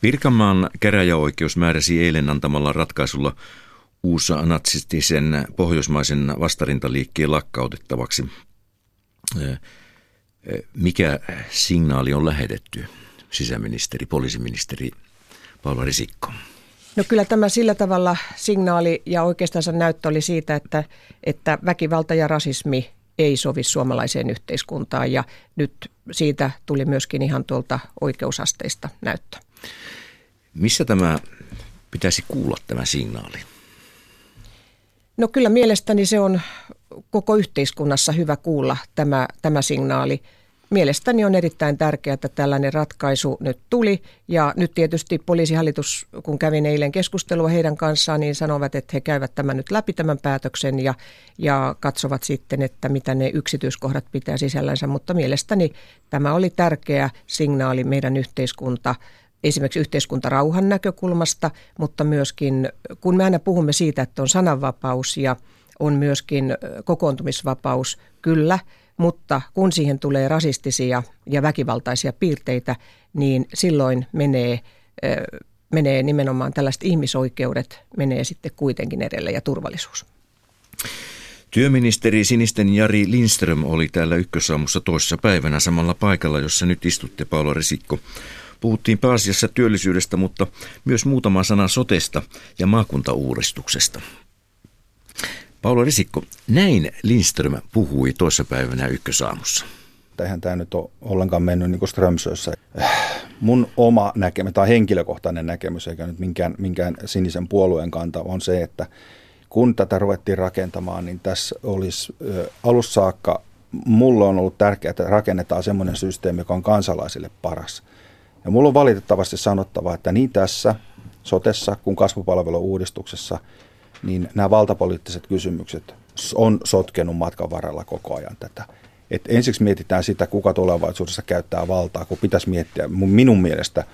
Pirkanmaan käräjäoikeus määräsi eilen antamalla ratkaisulla uusnatsistisen pohjoismaisen vastarintaliikkeen lakkautettavaksi. Mikä signaali on lähetetty, sisäministeri, poliisiministeri Paula Risikko? No kyllä tämä sillä tavalla signaali ja oikeastaan näyttö oli siitä, että, että väkivalta ja rasismi ei sovi suomalaiseen yhteiskuntaan ja nyt siitä tuli myöskin ihan tuolta oikeusasteista näyttö. Missä tämä pitäisi kuulla tämä signaali? No kyllä mielestäni se on koko yhteiskunnassa hyvä kuulla tämä, tämä signaali. Mielestäni on erittäin tärkeää, että tällainen ratkaisu nyt tuli ja nyt tietysti poliisihallitus, kun kävin eilen keskustelua heidän kanssaan, niin sanovat, että he käyvät tämän nyt läpi tämän päätöksen ja, ja katsovat sitten, että mitä ne yksityiskohdat pitää sisällänsä, mutta mielestäni tämä oli tärkeä signaali meidän yhteiskunta esimerkiksi yhteiskuntarauhan näkökulmasta, mutta myöskin kun me aina puhumme siitä, että on sananvapaus ja on myöskin kokoontumisvapaus, kyllä, mutta kun siihen tulee rasistisia ja väkivaltaisia piirteitä, niin silloin menee, menee nimenomaan tällaiset ihmisoikeudet menee sitten kuitenkin edelle ja turvallisuus. Työministeri Sinisten Jari Lindström oli täällä ykkösaamussa toissa päivänä samalla paikalla, jossa nyt istutte Paula Risikko. Puhuttiin pääasiassa työllisyydestä, mutta myös muutama sana sotesta ja maakuntauudistuksesta. Paula Risikko, näin Lindström puhui toissapäivänä ykkösaamussa. Eihän tämä nyt ole ollenkaan mennyt niin kuin Strömsössä. Mun oma näkemys tai henkilökohtainen näkemys, eikä nyt minkään, minkään sinisen puolueen kanta, on se, että kun tätä ruvettiin rakentamaan, niin tässä olisi alussa saakka, mulla on ollut tärkeää, että rakennetaan semmoinen systeemi, joka on kansalaisille paras – ja mulla on valitettavasti sanottava, että niin tässä sotessa kuin kasvupalvelu-uudistuksessa, niin nämä valtapoliittiset kysymykset on sotkenut matkan varrella koko ajan tätä. Et ensiksi mietitään sitä, kuka tulevaisuudessa käyttää valtaa, kun pitäisi miettiä minun mielestä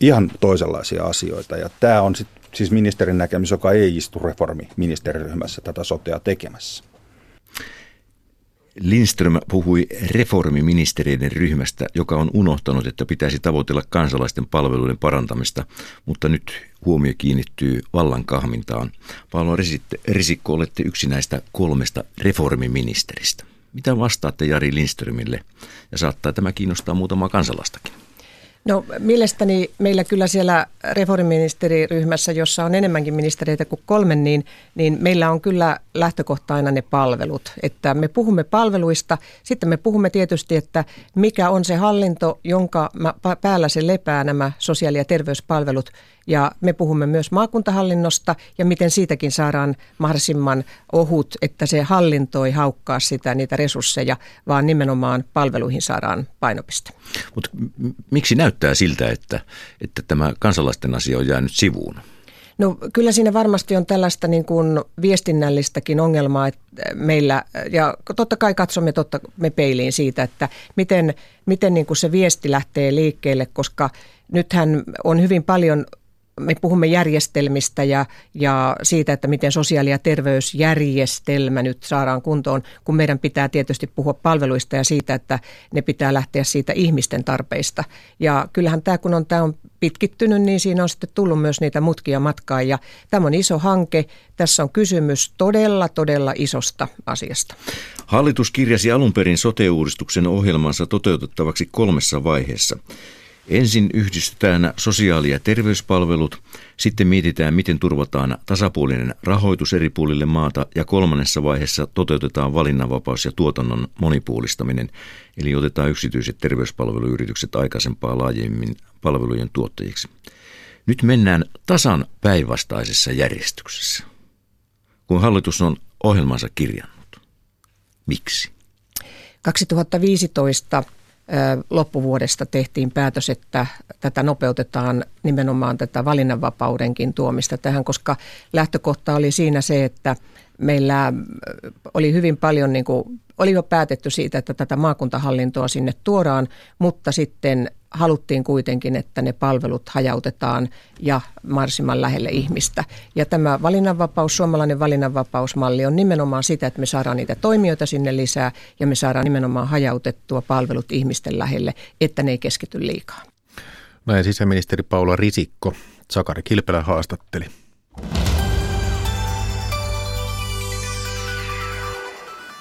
ihan toisenlaisia asioita. Ja tämä on sit, siis ministerin näkemys, joka ei istu reformiministeriryhmässä tätä sotea tekemässä. Lindström puhui reformiministeriöiden ryhmästä, joka on unohtanut, että pitäisi tavoitella kansalaisten palveluiden parantamista, mutta nyt huomio kiinnittyy vallan kahmintaan. Paolo Risikko, olette yksi näistä kolmesta reformiministeristä. Mitä vastaatte Jari Lindströmille? Ja saattaa tämä kiinnostaa muutamaa kansalaistakin. No mielestäni meillä kyllä siellä reformiministeriryhmässä, jossa on enemmänkin ministereitä kuin kolme, niin, niin meillä on kyllä lähtökohta ne palvelut. Että me puhumme palveluista, sitten me puhumme tietysti, että mikä on se hallinto, jonka päällä se lepää nämä sosiaali- ja terveyspalvelut. Ja me puhumme myös maakuntahallinnosta ja miten siitäkin saadaan mahdollisimman ohut, että se hallinto ei haukkaa sitä, niitä resursseja, vaan nimenomaan palveluihin saadaan painopiste. Mutta miksi näyttää siltä, että, että tämä kansalaisten asia on jäänyt sivuun? No kyllä siinä varmasti on tällaista niin kuin viestinnällistäkin ongelmaa että meillä, ja totta kai katsomme totta me peiliin siitä, että miten, miten niin kuin se viesti lähtee liikkeelle, koska nythän on hyvin paljon me puhumme järjestelmistä ja, ja siitä, että miten sosiaali- ja terveysjärjestelmä nyt saadaan kuntoon, kun meidän pitää tietysti puhua palveluista ja siitä, että ne pitää lähteä siitä ihmisten tarpeista. Ja kyllähän tämä, kun on, tämä on pitkittynyt, niin siinä on sitten tullut myös niitä mutkia matkaan ja tämä on iso hanke. Tässä on kysymys todella, todella isosta asiasta. Hallitus kirjasi alun perin sote-uudistuksen ohjelmansa toteutettavaksi kolmessa vaiheessa – Ensin yhdistetään sosiaali- ja terveyspalvelut, sitten mietitään, miten turvataan tasapuolinen rahoitus eri puolille maata ja kolmannessa vaiheessa toteutetaan valinnanvapaus ja tuotannon monipuolistaminen, eli otetaan yksityiset terveyspalveluyritykset aikaisempaa laajemmin palvelujen tuottajiksi. Nyt mennään tasan päinvastaisessa järjestyksessä, kun hallitus on ohjelmansa kirjannut. Miksi? 2015 loppuvuodesta tehtiin päätös, että tätä nopeutetaan nimenomaan tätä valinnanvapaudenkin tuomista tähän, koska lähtökohta oli siinä se, että meillä oli hyvin paljon, niin kuin, oli jo päätetty siitä, että tätä maakuntahallintoa sinne tuodaan, mutta sitten haluttiin kuitenkin, että ne palvelut hajautetaan ja mahdollisimman lähelle ihmistä. Ja tämä valinnanvapaus, suomalainen valinnanvapausmalli on nimenomaan sitä, että me saadaan niitä toimijoita sinne lisää ja me saadaan nimenomaan hajautettua palvelut ihmisten lähelle, että ne ei keskity liikaa. Näin sisäministeri Paula Risikko Sakari Kilpelä haastatteli.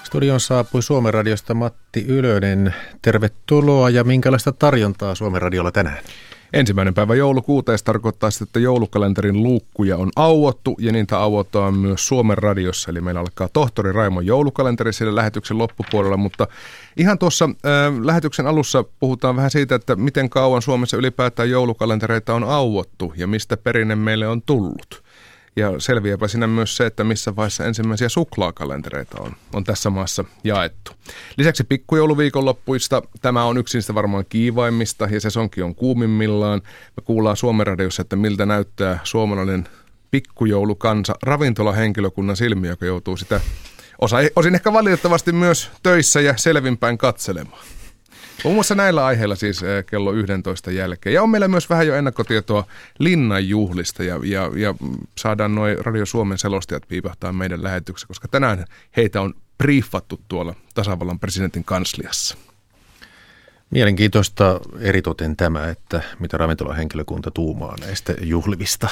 Studion saapui Suomen radiosta Matti Ylönen. Tervetuloa ja minkälaista tarjontaa Suomen radiolla tänään? Ensimmäinen päivä joulukuuta tarkoittaa sitä, että joulukalenterin luukkuja on auottu ja niitä auotaan myös Suomen radiossa. Eli meillä alkaa tohtori Raimon joulukalenteri siellä lähetyksen loppupuolella, mutta ihan tuossa äh, lähetyksen alussa puhutaan vähän siitä, että miten kauan Suomessa ylipäätään joulukalentereita on auottu ja mistä perinne meille on tullut. Ja selviääpä siinä myös se, että missä vaiheessa ensimmäisiä suklaakalentereita on, on tässä maassa jaettu. Lisäksi pikkujouluviikonloppuista tämä on yksi niistä varmaan kiivaimmista ja sesonkin on kuumimmillaan. Me kuullaan Suomen radiossa, että miltä näyttää suomalainen pikkujoulukansa ravintolahenkilökunnan silmi, joka joutuu sitä osa, osin ehkä valitettavasti myös töissä ja selvinpäin katselemaan. Muun muassa näillä aiheilla siis eh, kello 11 jälkeen. Ja on meillä myös vähän jo ennakkotietoa linnan juhlista ja, ja, ja saadaan noin Radio Suomen selostajat piipahtaa meidän lähetyksessä, koska tänään heitä on briefattu tuolla tasavallan presidentin kansliassa. Mielenkiintoista eritoten tämä, että mitä ravintolahenkilökunta tuumaa näistä juhlivista.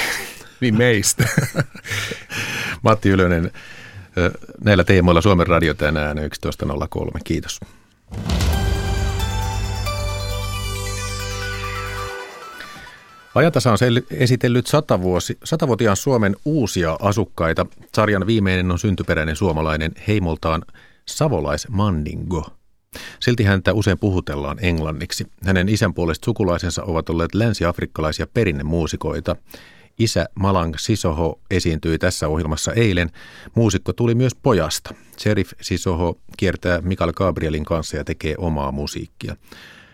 [LAUGHS] niin meistä. [LAUGHS] Matti Ylönen, eh, näillä teemoilla Suomen radio tänään 11.03. Kiitos. Ajatasa on esitellyt satavuosi, satavuotiaan Suomen uusia asukkaita. Sarjan viimeinen on syntyperäinen suomalainen heimoltaan savolaismandingo. Silti häntä usein puhutellaan englanniksi. Hänen isän puolesta sukulaisensa ovat olleet länsiafrikkalaisia perinnemuusikoita. Isä Malang Sisoho esiintyi tässä ohjelmassa eilen. Muusikko tuli myös pojasta. Sheriff Sisoho kiertää Mikael Gabrielin kanssa ja tekee omaa musiikkia.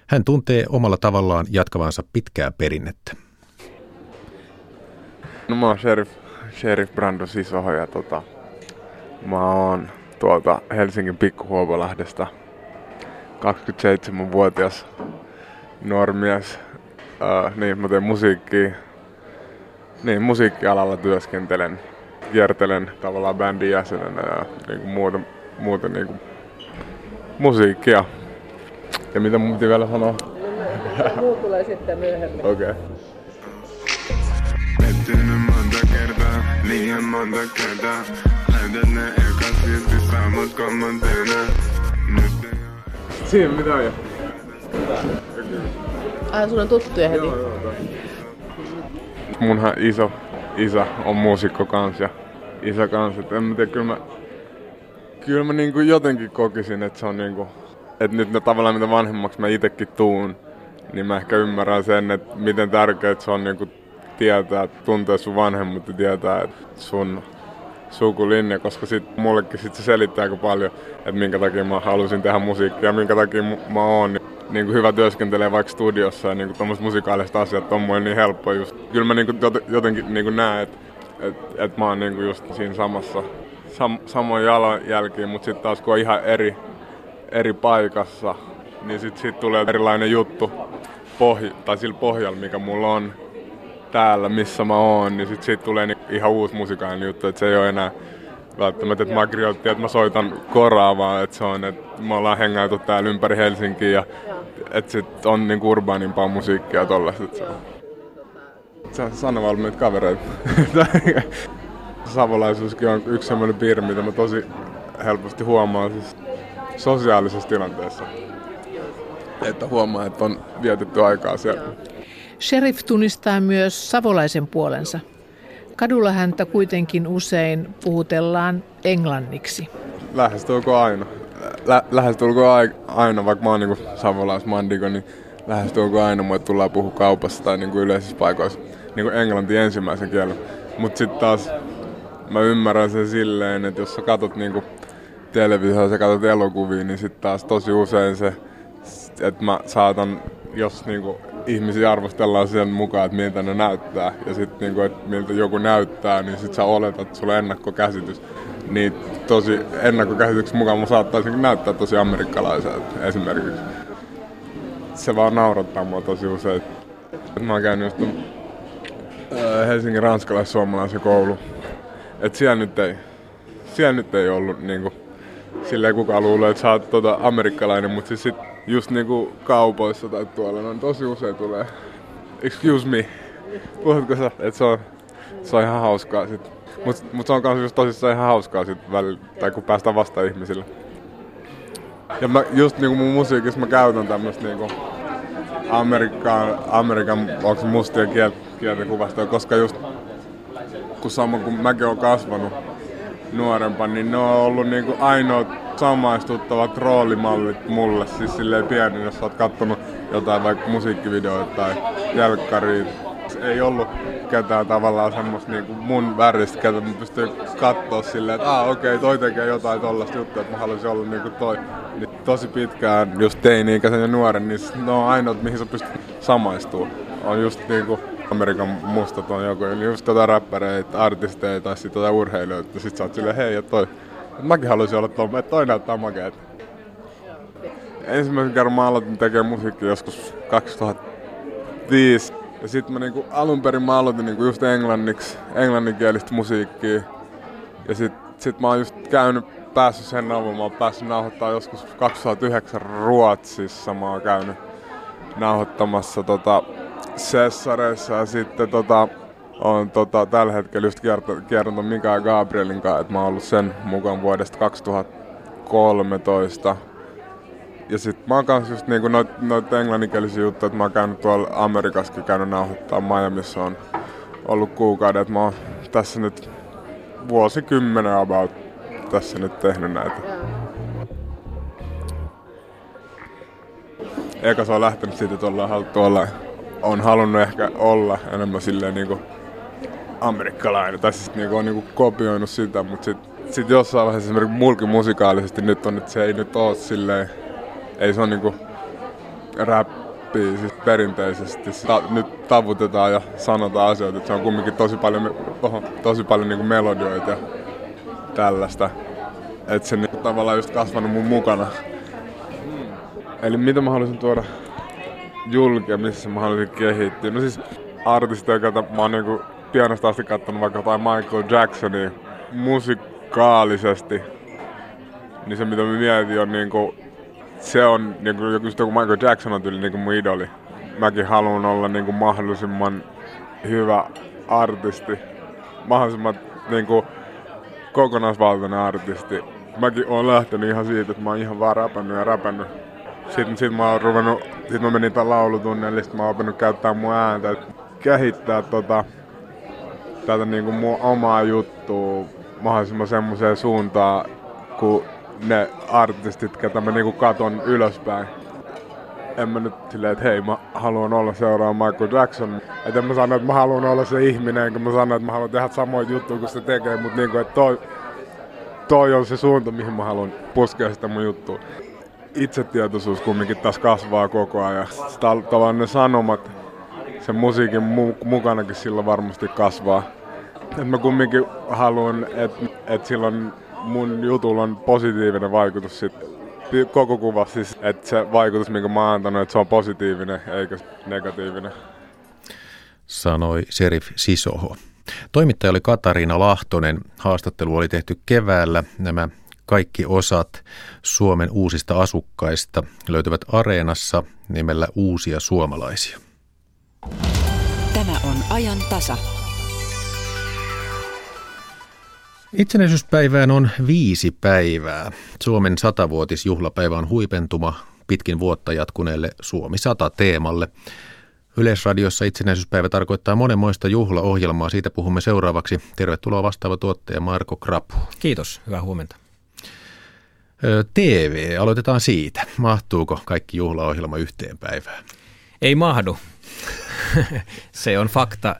Hän tuntee omalla tavallaan jatkavansa pitkää perinnettä. No mä oon Sheriff, Sheriff Brando Sisoho ja tota, mä oon tuolta Helsingin Pikkuhuovolahdesta 27-vuotias nuormies. Uh, niin, mä teen musiikkia. Niin, musiikkialalla työskentelen. Kiertelen tavallaan bändin jäsenenä ja niin kuin muuta, muuta niin kuin musiikkia. Ja mitä mun piti vielä sanoa? Muu tulee sitten myöhemmin. Okei. Okay. Pettynyt monta kertaa, liian monta kertaa. Lähetät ne ekas silti saamut kommentteina. Nyt Siinä mitä on jo. Ai, sun on tuttuja heti? Munhan iso isä on muusikko kans ja isä kans. Et en mä tiedä, kyllä mä, kyllä mä niinku jotenkin kokisin, että se on niinku, että nyt ne tavallaan mitä vanhemmaksi mä itekin tuun, niin mä ehkä ymmärrän sen, että miten tärkeää se on niinku tietää, tuntea sun vanhemmat ja tietää, sun sukulinja, koska sit mullekin sit se selittää aika paljon, että minkä takia mä halusin tehdä musiikkia minkä takia mä oon niin, niin kuin hyvä työskentelee vaikka studiossa ja niin kuin tommoset musikaaliset asiat on niin helppo just. Kyllä mä niin kuin jotenkin niin kuin näen, että et, et mä oon niin kuin just siinä samassa, sam, samoin jalanjälkiin, mutta sitten taas kun on ihan eri, eri paikassa, niin sitten sit tulee erilainen juttu pohj- tai sillä pohjalla, mikä mulla on täällä, missä mä oon, niin sit tulee niinku ihan uusi musikaalinen juttu, että se ei ole enää välttämättä, että Magri otti, että mä soitan koraa, vaan että se on, että me ollaan hengaitu täällä ympäri Helsinkiä ja että sit on niin urbaanimpaa musiikkia ja tollaista. Se on, se on sanovalmiit kavereita. [LAUGHS] Savolaisuuskin on yksi sellainen piirre, mitä mä tosi helposti huomaan siis sosiaalisessa tilanteessa. Että huomaa, että on vietetty aikaa siellä. Sheriff tunnistaa myös savolaisen puolensa. Kadulla häntä kuitenkin usein puhutellaan englanniksi. Lähestulkoon aina. Lä- lähestulkoon aina, vaikka mä oon niinku savolaismandiko, niin lähestulkoon aina mulle tullaan puhua kaupassa tai niinku yleisissä paikoissa niinku englanti ensimmäisen kielen. Mutta sitten taas mä ymmärrän sen silleen, että jos sä katot niinku televisiossa ja katsot elokuvia, niin sitten taas tosi usein se, että mä saatan, jos niinku ihmisiä arvostellaan sen mukaan, että miltä ne näyttää. Ja sitten niinku, että miltä joku näyttää, niin sitten sä oletat, että sulla on ennakkokäsitys. Niin tosi ennakkokäsityksen mukaan mä saattaisin näyttää tosi amerikkalaiselta esimerkiksi. Se vaan naurattaa mua tosi usein. Mä oon käynyt just Helsingin ranskalais-suomalaisen koulu. Et siellä nyt ei, siellä nyt ei ollut niinku, silleen kukaan luulee, että sä oot tota amerikkalainen, mutta siis sit just niinku kaupoissa tai tuolla, no tosi usein tulee, excuse me, puhutko sä, että se on, se on ihan hauskaa sit. Mut, mut se on kans just tosissaan ihan hauskaa sit välillä, tai kun päästään vasta ihmisille. Ja mä just niinku mun musiikissa mä käytän tämmöstä niinku Amerikan, Amerikan onko se mustien kiel, kielten kuvasta, koska just kun sama kun mäkin olen kasvanut nuorempana, niin ne on ollut niinku ainoat samaistuttavat roolimallit mulle. Siis silleen pieni, jos oot kattonut jotain vaikka musiikkivideoita tai jälkkäriä. Ei ollut ketään tavallaan semmoista niinku mun väristä, ketä mä pystyn katsoa silleen, että ah, okei, okay, toi tekee jotain tollasta juttua, että mä haluaisin olla niinku toi. Niin tosi pitkään, just teini-ikäisen ja nuoren, niin ne on ainoat, mihin sä pystyt samaistumaan. On just niinku Amerikan mustat on joku, niin just tota räppäreitä, artisteja tai sitten tota urheilijoita. Sit sä oot silleen, hei, että toi, mäkin haluaisin olla tuolla, että toi näyttää makeet. Ensimmäisen kerran mä aloitin tekemään musiikkia joskus 2005. Ja sitten mä niinku, alun perin mä aloitin niinku just englanniksi, englanninkielistä musiikkia. Ja sit, sit mä oon just käynyt, päässyt sen avulla, mä oon päässyt nauhoittaa joskus 2009 Ruotsissa. Mä oon käynyt nauhoittamassa tota, Cessareissa ja sitten tota, on tota, tällä hetkellä just kiertänyt Mika Gabrielin kanssa, että mä oon ollut sen mukaan vuodesta 2013. Ja sit mä oon kanssa just niinku noit, noit englanninkielisiä juttuja, että mä oon käynyt tuolla Amerikassakin käynyt nauhoittaa Miamiissa on ollut kuukauden, että mä oon tässä nyt vuosikymmenen about tässä nyt tehnyt näitä. Eka se on lähtenyt siitä, että ollaan haluttu olla on halunnut ehkä olla enemmän silleen niinku amerikkalainen, tai siis niinku on niinku kopioinut sitä, mutta sitten sit jossain vaiheessa esimerkiksi mulki musikaalisesti nyt on, että se ei nyt ole silleen, ei se on niinku räppiä siis perinteisesti. Ta, nyt tavutetaan ja sanotaan asioita, että se on kumminkin tosi paljon, oho, tosi paljon niinku melodioita ja tällaista. Että se niinku tavallaan just kasvanut mun mukana. Eli mitä mä haluaisin tuoda julkia, missä mä haluaisin kehittyä. No siis artisteja, joita mä oon niinku pienosta asti kattonut vaikka jotain Michael Jacksonia musikaalisesti. Niin se mitä mä mietin on niinku, se on niinku joku kun Michael Jackson on tyyli niinku mun idoli. Mäkin haluan olla niinku mahdollisimman hyvä artisti. Mahdollisimman niinku kokonaisvaltainen artisti. Mäkin oon lähtenyt ihan siitä, että mä oon ihan vaan räpännyt ja räpännyt Sitten sit mä oon ruvennut, sit mä menin tämän laulutunnelle, sit mä oon oppinut käyttää mun ääntä, kehittää tota, tätä niinku mun omaa juttua mahdollisimman semmoiseen suuntaan, kun ne artistit, ketä mä niinku katon ylöspäin. En mä nyt silleen, että hei mä haluan olla seuraava Michael Jackson. Et en mä sano, että mä haluan olla se ihminen, enkä mä sano, että mä haluan tehdä samoja juttuja kuin se tekee, mutta niinku, että toi, toi on se suunta, mihin mä haluan puskea sitä mun juttua. Itsetietoisuus kumminkin tässä kasvaa koko ajan. Tavallaan ne sanomat sen musiikin mu- mukanakin sillä varmasti kasvaa. Et mä kumminkin haluan, että et silloin mun jutulla on positiivinen vaikutus sit koko kuva, siis että se vaikutus, minkä mä oon antanut, että se on positiivinen eikä negatiivinen. Sanoi Serif Sisoho. Toimittaja oli Katariina Lahtonen. Haastattelu oli tehty keväällä. Nämä kaikki osat Suomen uusista asukkaista löytyvät Areenassa nimellä Uusia suomalaisia. Tämä on ajan tasa. Itsenäisyyspäivään on viisi päivää. Suomen satavuotisjuhlapäivä on huipentuma pitkin vuotta jatkuneelle Suomi 100 teemalle. Yleisradiossa itsenäisyyspäivä tarkoittaa monenmoista juhlaohjelmaa. Siitä puhumme seuraavaksi. Tervetuloa vastaava tuottaja Marko Krapu. Kiitos, hyvää huomenta. TV, aloitetaan siitä. Mahtuuko kaikki juhlaohjelma yhteen päivään? Ei mahdu. [LAUGHS] Se on fakta.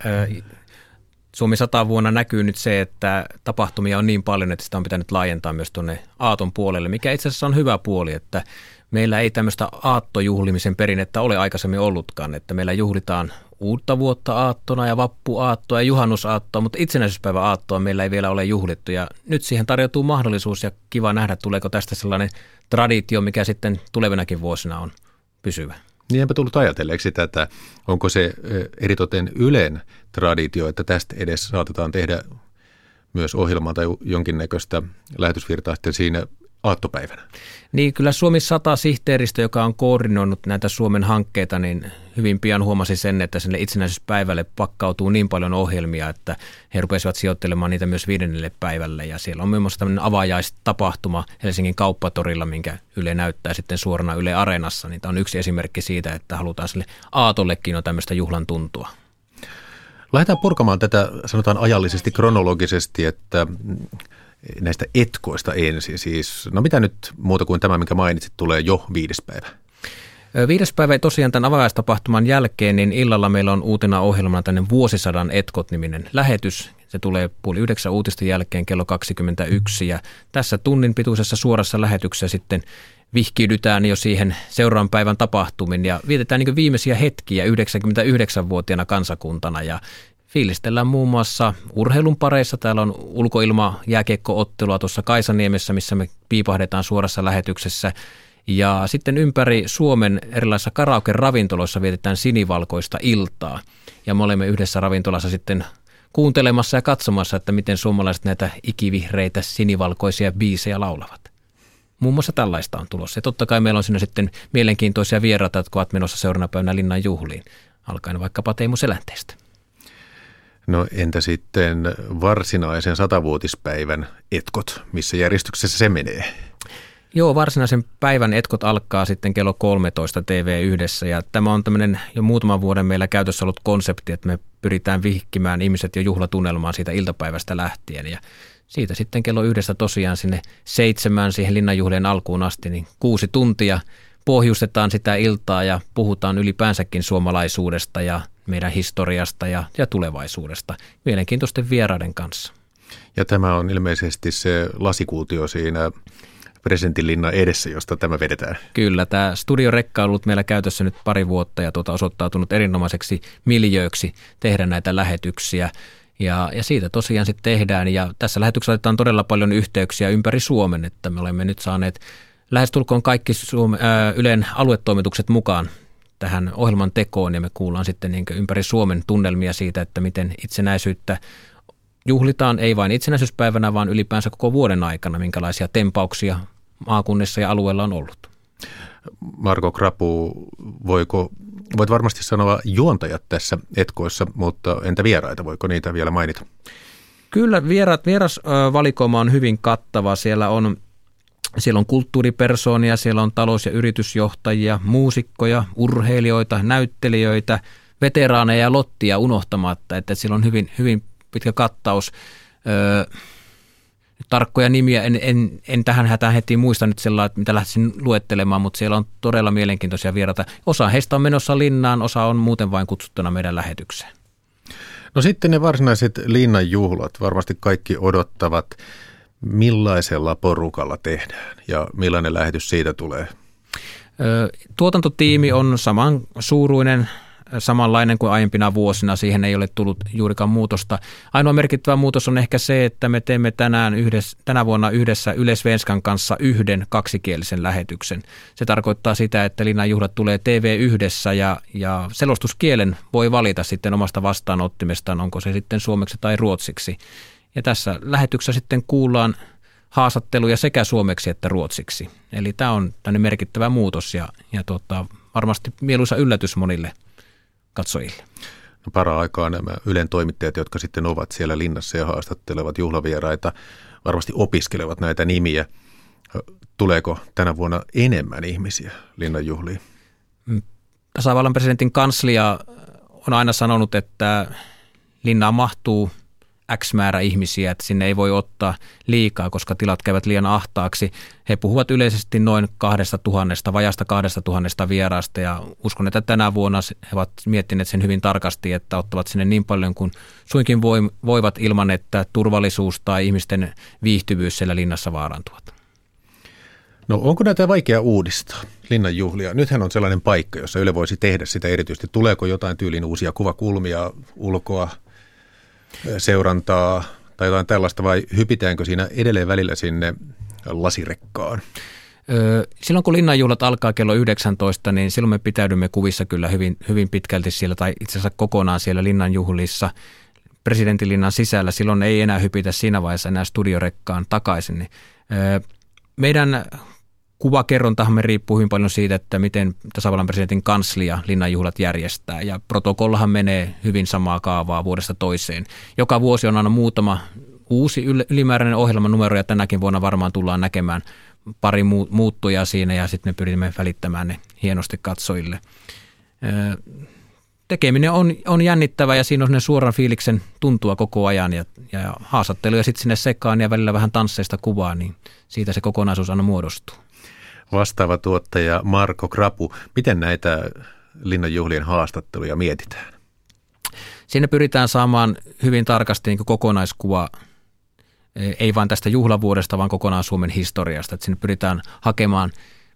Suomi 100 vuonna näkyy nyt se, että tapahtumia on niin paljon, että sitä on pitänyt laajentaa myös tuonne Aaton puolelle, mikä itse asiassa on hyvä puoli, että meillä ei tämmöistä aattojuhlimisen perinnettä ole aikaisemmin ollutkaan, että meillä juhlitaan uutta vuotta aattona ja vappuaattoa ja juhannusaattoa, mutta itsenäisyyspäivä aattoa meillä ei vielä ole juhlittu ja nyt siihen tarjoutuu mahdollisuus ja kiva nähdä, tuleeko tästä sellainen traditio, mikä sitten tulevinakin vuosina on pysyvä. Niin enpä tullut ajatelleeksi sitä, että onko se eritoten Ylen traditio, että tästä edes saatetaan tehdä myös ohjelmaa tai jonkinnäköistä lähetysvirtaa sitten siinä aattopäivänä. Niin, kyllä Suomi 100 sihteeristö, joka on koordinoinut näitä Suomen hankkeita, niin hyvin pian huomasi sen, että sinne itsenäisyyspäivälle pakkautuu niin paljon ohjelmia, että he rupesivat sijoittelemaan niitä myös viidennelle päivälle. Ja siellä on muun muassa tämmöinen avajaistapahtuma Helsingin kauppatorilla, minkä Yle näyttää sitten suorana Yle Areenassa. Niin tämä on yksi esimerkki siitä, että halutaan sille Aatollekin on tämmöistä juhlan tuntua. Lähdetään purkamaan tätä, sanotaan ajallisesti, kronologisesti, että näistä etkoista ensin. Siis, no mitä nyt muuta kuin tämä, minkä mainitsit, tulee jo viides päivä? Viides päivä tosiaan tämän avajaistapahtuman jälkeen, niin illalla meillä on uutena ohjelmana tänne Vuosisadan etkot-niminen lähetys. Se tulee puoli yhdeksän uutisten jälkeen kello 21 ja tässä tunnin pituisessa suorassa lähetyksessä sitten vihkiydytään jo siihen seuraavan päivän tapahtumin ja vietetään niin viimeisiä hetkiä 99-vuotiaana kansakuntana ja fiilistellään muun muassa urheilun pareissa. Täällä on ulkoilma jääkiekkoottelua tuossa Kaisaniemessä, missä me piipahdetaan suorassa lähetyksessä. Ja sitten ympäri Suomen erilaisissa karaoke-ravintoloissa vietetään sinivalkoista iltaa. Ja me olemme yhdessä ravintolassa sitten kuuntelemassa ja katsomassa, että miten suomalaiset näitä ikivihreitä sinivalkoisia biisejä laulavat. Muun muassa tällaista on tulossa. Ja totta kai meillä on siinä sitten mielenkiintoisia vieraita, jotka ovat menossa seuraavana päivänä linnan juhliin, alkaen vaikkapa Teemu Selänteestä. No entä sitten varsinaisen satavuotispäivän etkot, missä järjestyksessä se menee? Joo, varsinaisen päivän etkot alkaa sitten kello 13 TV1 ja tämä on tämmöinen jo muutaman vuoden meillä käytössä ollut konsepti, että me pyritään vihkimään ihmiset jo juhlatunnelmaan siitä iltapäivästä lähtien ja siitä sitten kello yhdestä tosiaan sinne seitsemään siihen linnanjuhlien alkuun asti, niin kuusi tuntia pohjustetaan sitä iltaa ja puhutaan ylipäänsäkin suomalaisuudesta ja meidän historiasta ja, ja tulevaisuudesta mielenkiintoisten vieraiden kanssa. Ja tämä on ilmeisesti se lasikuutio siinä presidentinlinnan edessä, josta tämä vedetään. Kyllä, tämä studiorekka on ollut meillä käytössä nyt pari vuotta ja tuota osoittautunut erinomaiseksi miljööksi tehdä näitä lähetyksiä. Ja, ja siitä tosiaan sitten tehdään ja tässä lähetyksessä otetaan todella paljon yhteyksiä ympäri Suomen, että me olemme nyt saaneet lähestulkoon kaikki Suome, ää, Ylen aluetoimitukset mukaan tähän ohjelman tekoon ja me kuullaan sitten niin ympäri Suomen tunnelmia siitä, että miten itsenäisyyttä juhlitaan ei vain itsenäisyyspäivänä, vaan ylipäänsä koko vuoden aikana, minkälaisia tempauksia maakunnissa ja alueella on ollut. Marko Krapu, voiko, voit varmasti sanoa juontajat tässä etkoissa, mutta entä vieraita, voiko niitä vielä mainita? Kyllä, vierat, vierasvalikoima on hyvin kattava. Siellä on Siellä on kulttuuripersoonia, siellä on talous- ja yritysjohtajia, muusikkoja, urheilijoita, näyttelijöitä, veteraaneja ja lottia unohtamatta, että siellä on hyvin, hyvin pitkä kattaus. Öö, tarkkoja nimiä en, en, en tähän hätään heti muista nyt sellainen, mitä lähtisin luettelemaan, mutta siellä on todella mielenkiintoisia vieraita. Osa heistä on menossa linnaan, osa on muuten vain kutsuttuna meidän lähetykseen. No sitten ne varsinaiset linnan juhlat. Varmasti kaikki odottavat, millaisella porukalla tehdään ja millainen lähetys siitä tulee. Tuotantotiimi on saman suuruinen samanlainen kuin aiempina vuosina. Siihen ei ole tullut juurikaan muutosta. Ainoa merkittävä muutos on ehkä se, että me teemme tänään yhdessä, tänä vuonna yhdessä Yleisvenskan kanssa yhden kaksikielisen lähetyksen. Se tarkoittaa sitä, että linnanjuhlat tulee TV yhdessä ja, ja selostuskielen voi valita sitten omasta vastaanottimestaan, onko se sitten suomeksi tai ruotsiksi. Ja tässä lähetyksessä sitten kuullaan haastatteluja sekä suomeksi että ruotsiksi. Eli tämä on tämmöinen merkittävä muutos ja, ja tota, varmasti mieluisa yllätys monille – katsojille? No para-aikaa nämä Ylen toimittajat, jotka sitten ovat siellä linnassa ja haastattelevat juhlavieraita, varmasti opiskelevat näitä nimiä. Tuleeko tänä vuonna enemmän ihmisiä linnan juhliin? Mm. Tasavallan presidentin kanslia on aina sanonut, että linnaan mahtuu – X määrä ihmisiä, että sinne ei voi ottaa liikaa, koska tilat käyvät liian ahtaaksi. He puhuvat yleisesti noin kahdesta tuhannesta, vajasta kahdesta tuhannesta vieraasta ja uskon, että tänä vuonna he ovat miettineet sen hyvin tarkasti, että ottavat sinne niin paljon kuin suinkin voivat ilman, että turvallisuus tai ihmisten viihtyvyys siellä linnassa vaarantuvat. No onko näitä vaikea uudistaa, linnan juhlia? Nythän on sellainen paikka, jossa Yle voisi tehdä sitä erityisesti. Tuleeko jotain tyylin uusia kuvakulmia, ulkoa, seurantaa tai jotain tällaista vai hypitäänkö siinä edelleen välillä sinne lasirekkaan? Silloin kun linnanjuhlat alkaa kello 19, niin silloin me pitäydymme kuvissa kyllä hyvin, hyvin pitkälti siellä tai itse asiassa kokonaan siellä linnanjuhlissa presidentinlinnan sisällä. Silloin ei enää hypitä siinä vaiheessa enää studiorekkaan takaisin. Meidän kuvakerrontahan me riippuu hyvin paljon siitä, että miten tasavallan presidentin kanslia linnanjuhlat järjestää. Ja protokollahan menee hyvin samaa kaavaa vuodesta toiseen. Joka vuosi on aina muutama uusi ylimääräinen ohjelmanumero ja tänäkin vuonna varmaan tullaan näkemään pari muuttuja siinä ja sitten me pyrimme välittämään ne hienosti katsojille. Tekeminen on, on jännittävä ja siinä on suoran fiiliksen tuntua koko ajan ja, ja haastatteluja sitten sinne sekaan ja välillä vähän tansseista kuvaa, niin siitä se kokonaisuus aina muodostuu vastaava tuottaja Marko Krapu. Miten näitä linnanjuhlien haastatteluja mietitään? Siinä pyritään saamaan hyvin tarkasti niin kokonaiskuva ei vain tästä juhlavuodesta, vaan kokonaan Suomen historiasta. Että sinne pyritään hakemaan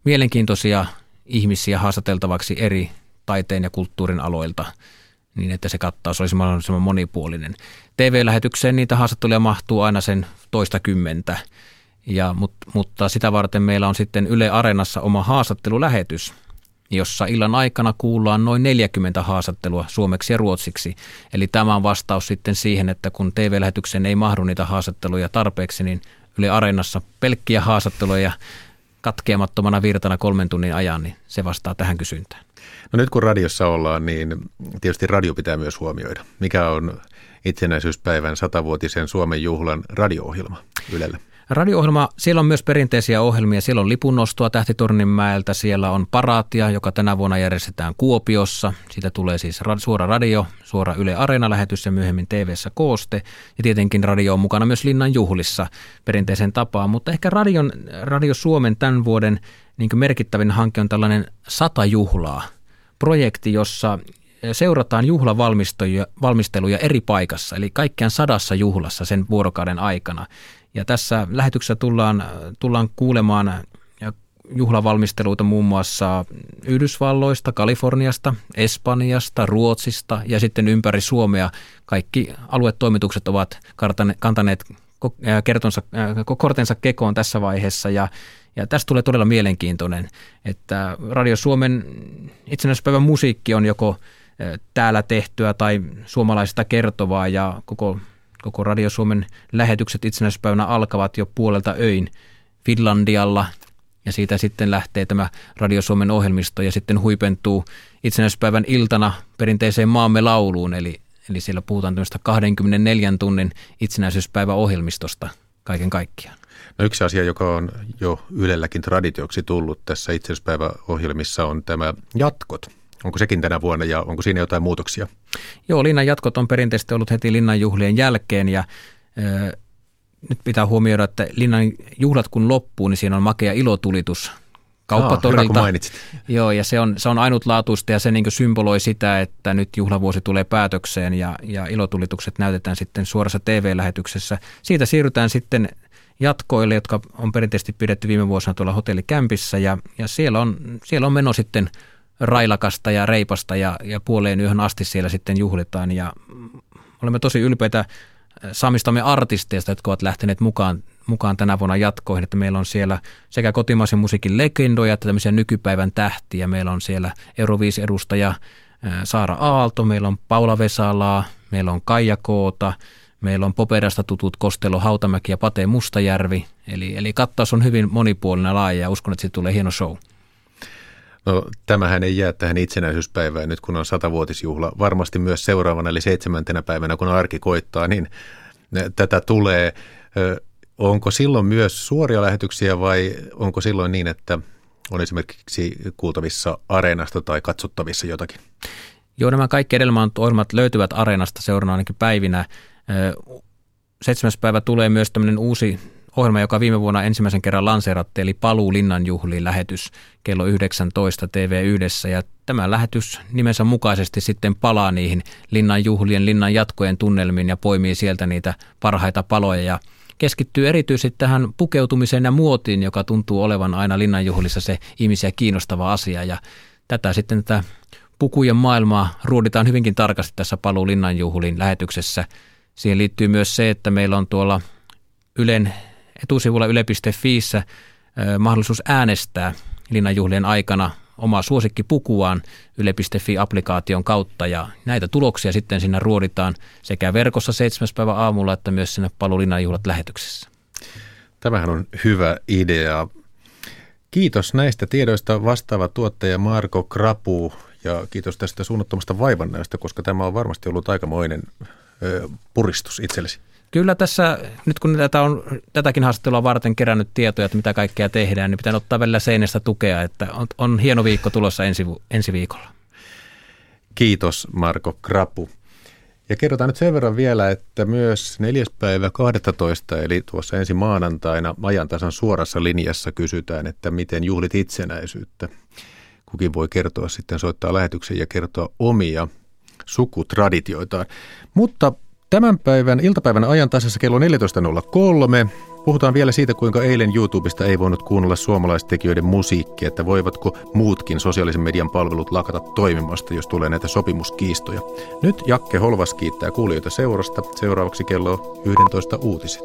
mielenkiintoisia ihmisiä haastateltavaksi eri taiteen ja kulttuurin aloilta niin, että se kattaus olisi mahdollisimman monipuolinen. TV-lähetykseen niitä haastatteluja mahtuu aina sen toista kymmentä ja, mut, mutta sitä varten meillä on sitten Yle Areenassa oma haastattelulähetys, jossa illan aikana kuullaan noin 40 haastattelua suomeksi ja ruotsiksi. Eli tämä on vastaus sitten siihen, että kun TV-lähetykseen ei mahdu niitä haastatteluja tarpeeksi, niin Yle Areenassa pelkkiä haastatteluja katkeamattomana virtana kolmen tunnin ajan, niin se vastaa tähän kysyntään. No nyt kun radiossa ollaan, niin tietysti radio pitää myös huomioida. Mikä on itsenäisyyspäivän satavuotisen Suomen juhlan radio-ohjelma Ylellä? Radio-ohjelma, siellä on myös perinteisiä ohjelmia. Siellä on lipunnostoa Tähtitorninmäeltä, siellä on paraatia, joka tänä vuonna järjestetään Kuopiossa. Siitä tulee siis suora radio, suora Yle Areena-lähetys ja myöhemmin tv kooste. Ja tietenkin radio on mukana myös Linnan juhlissa perinteisen tapaan. Mutta ehkä radion, Radio Suomen tämän vuoden niin merkittävin hanke on tällainen sata juhlaa. Projekti, jossa seurataan juhlavalmisteluja eri paikassa, eli kaikkiaan sadassa juhlassa sen vuorokauden aikana. Ja tässä lähetyksessä tullaan, tullaan kuulemaan juhlavalmisteluita muun muassa Yhdysvalloista, Kaliforniasta, Espanjasta, Ruotsista ja sitten ympäri Suomea. Kaikki aluetoimitukset ovat kantaneet kertonsa, kortensa kekoon tässä vaiheessa ja, ja tästä tulee todella mielenkiintoinen, että Radio Suomen itsenäisyyspäivän musiikki on joko täällä tehtyä tai suomalaisista kertovaa ja koko Koko Radio Suomen lähetykset itsenäisyyspäivänä alkavat jo puolelta öin Finlandialla ja siitä sitten lähtee tämä Radio Suomen ohjelmisto ja sitten huipentuu itsenäisyyspäivän iltana perinteiseen maamme lauluun, eli, eli siellä puhutaan tämmöistä 24 tunnin itsenäisyyspäiväohjelmistosta kaiken kaikkiaan. No yksi asia, joka on jo Ylelläkin traditioksi tullut tässä itsenäispäiväohjelmissa on tämä jatkot. Onko sekin tänä vuonna ja onko siinä jotain muutoksia? Joo, linnan jatkot on perinteisesti ollut heti linnanjuhlien jälkeen ja ö, nyt pitää huomioida, että linnan juhlat kun loppuu, niin siinä on makea ilotulitus kauppatorilta. Aa, Joo, ja se on, se on ainutlaatuista ja se niin symboloi sitä, että nyt juhlavuosi tulee päätökseen ja, ja ilotulitukset näytetään sitten suorassa TV-lähetyksessä. Siitä siirrytään sitten jatkoille, jotka on perinteisesti pidetty viime vuosina tuolla hotellikämpissä ja, ja siellä, on, siellä on meno sitten railakasta ja reipasta ja, ja puoleen yhden asti siellä sitten juhlitaan ja olemme tosi ylpeitä saamistamme artisteista, jotka ovat lähteneet mukaan, mukaan tänä vuonna jatkoihin, että meillä on siellä sekä kotimaisen musiikin legendoja että tämmöisiä nykypäivän tähtiä. Meillä on siellä Euroviis-edustaja Saara Aalto, meillä on Paula Vesalaa, meillä on Kaija Koota, meillä on Poperasta tutut Kostelo Hautamäki ja Pate Mustajärvi. Eli, eli kattaus on hyvin monipuolinen laaja ja uskon, että siitä tulee hieno show. No tämähän ei jää tähän itsenäisyyspäivään nyt kun on satavuotisjuhla. Varmasti myös seuraavana eli seitsemäntenä päivänä kun arki koittaa, niin tätä tulee. Onko silloin myös suoria lähetyksiä vai onko silloin niin, että on esimerkiksi kuultavissa areenasta tai katsottavissa jotakin? Joo, nämä kaikki edelleen ohjelmat löytyvät areenasta seuraavana ainakin päivinä. Seitsemäs päivä tulee myös tämmöinen uusi ohjelma, joka viime vuonna ensimmäisen kerran lanseerattiin, eli Paluu linnanjuhliin lähetys kello 19 TV1. Ja tämä lähetys nimensä mukaisesti sitten palaa niihin linnanjuhlien, linnan jatkojen tunnelmiin ja poimii sieltä niitä parhaita paloja. Ja keskittyy erityisesti tähän pukeutumiseen ja muotiin, joka tuntuu olevan aina linnanjuhlissa se ihmisiä kiinnostava asia. Ja tätä sitten tätä pukujen maailmaa ruoditaan hyvinkin tarkasti tässä Paluu linnanjuhlin lähetyksessä. Siihen liittyy myös se, että meillä on tuolla Ylen etusivulla yle.fiissä mahdollisuus äänestää linnanjuhlien aikana omaa suosikkipukuaan yle.fi-applikaation kautta ja näitä tuloksia sitten sinne ruoditaan sekä verkossa 7. päivä aamulla että myös sinne Palulinnanjuhlat lähetyksessä. Tämähän on hyvä idea. Kiitos näistä tiedoista vastaava tuottaja Marko Krapu ja kiitos tästä suunnattomasta vaivannäöstä, koska tämä on varmasti ollut aikamoinen puristus itsellesi. Kyllä tässä, nyt kun tätä on, tätäkin haastattelua varten kerännyt tietoja, että mitä kaikkea tehdään, niin pitää ottaa välillä seinästä tukea, että on, on hieno viikko tulossa ensi, ensi viikolla. Kiitos Marko Krapu. Ja kerrotaan nyt sen verran vielä, että myös 4. päivä 12. eli tuossa ensi maanantaina ajantasan suorassa linjassa kysytään, että miten juhlit itsenäisyyttä. Kukin voi kertoa sitten, soittaa lähetyksen ja kertoa omia sukutraditioitaan. Mutta Tämän päivän iltapäivän ajan tasassa kello 14.03 puhutaan vielä siitä, kuinka eilen YouTubesta ei voinut kuunnella suomalaistekijöiden musiikkia, että voivatko muutkin sosiaalisen median palvelut lakata toimimasta, jos tulee näitä sopimuskiistoja. Nyt Jakke Holvas kiittää kuulijoita seurasta. Seuraavaksi kello 11 uutiset.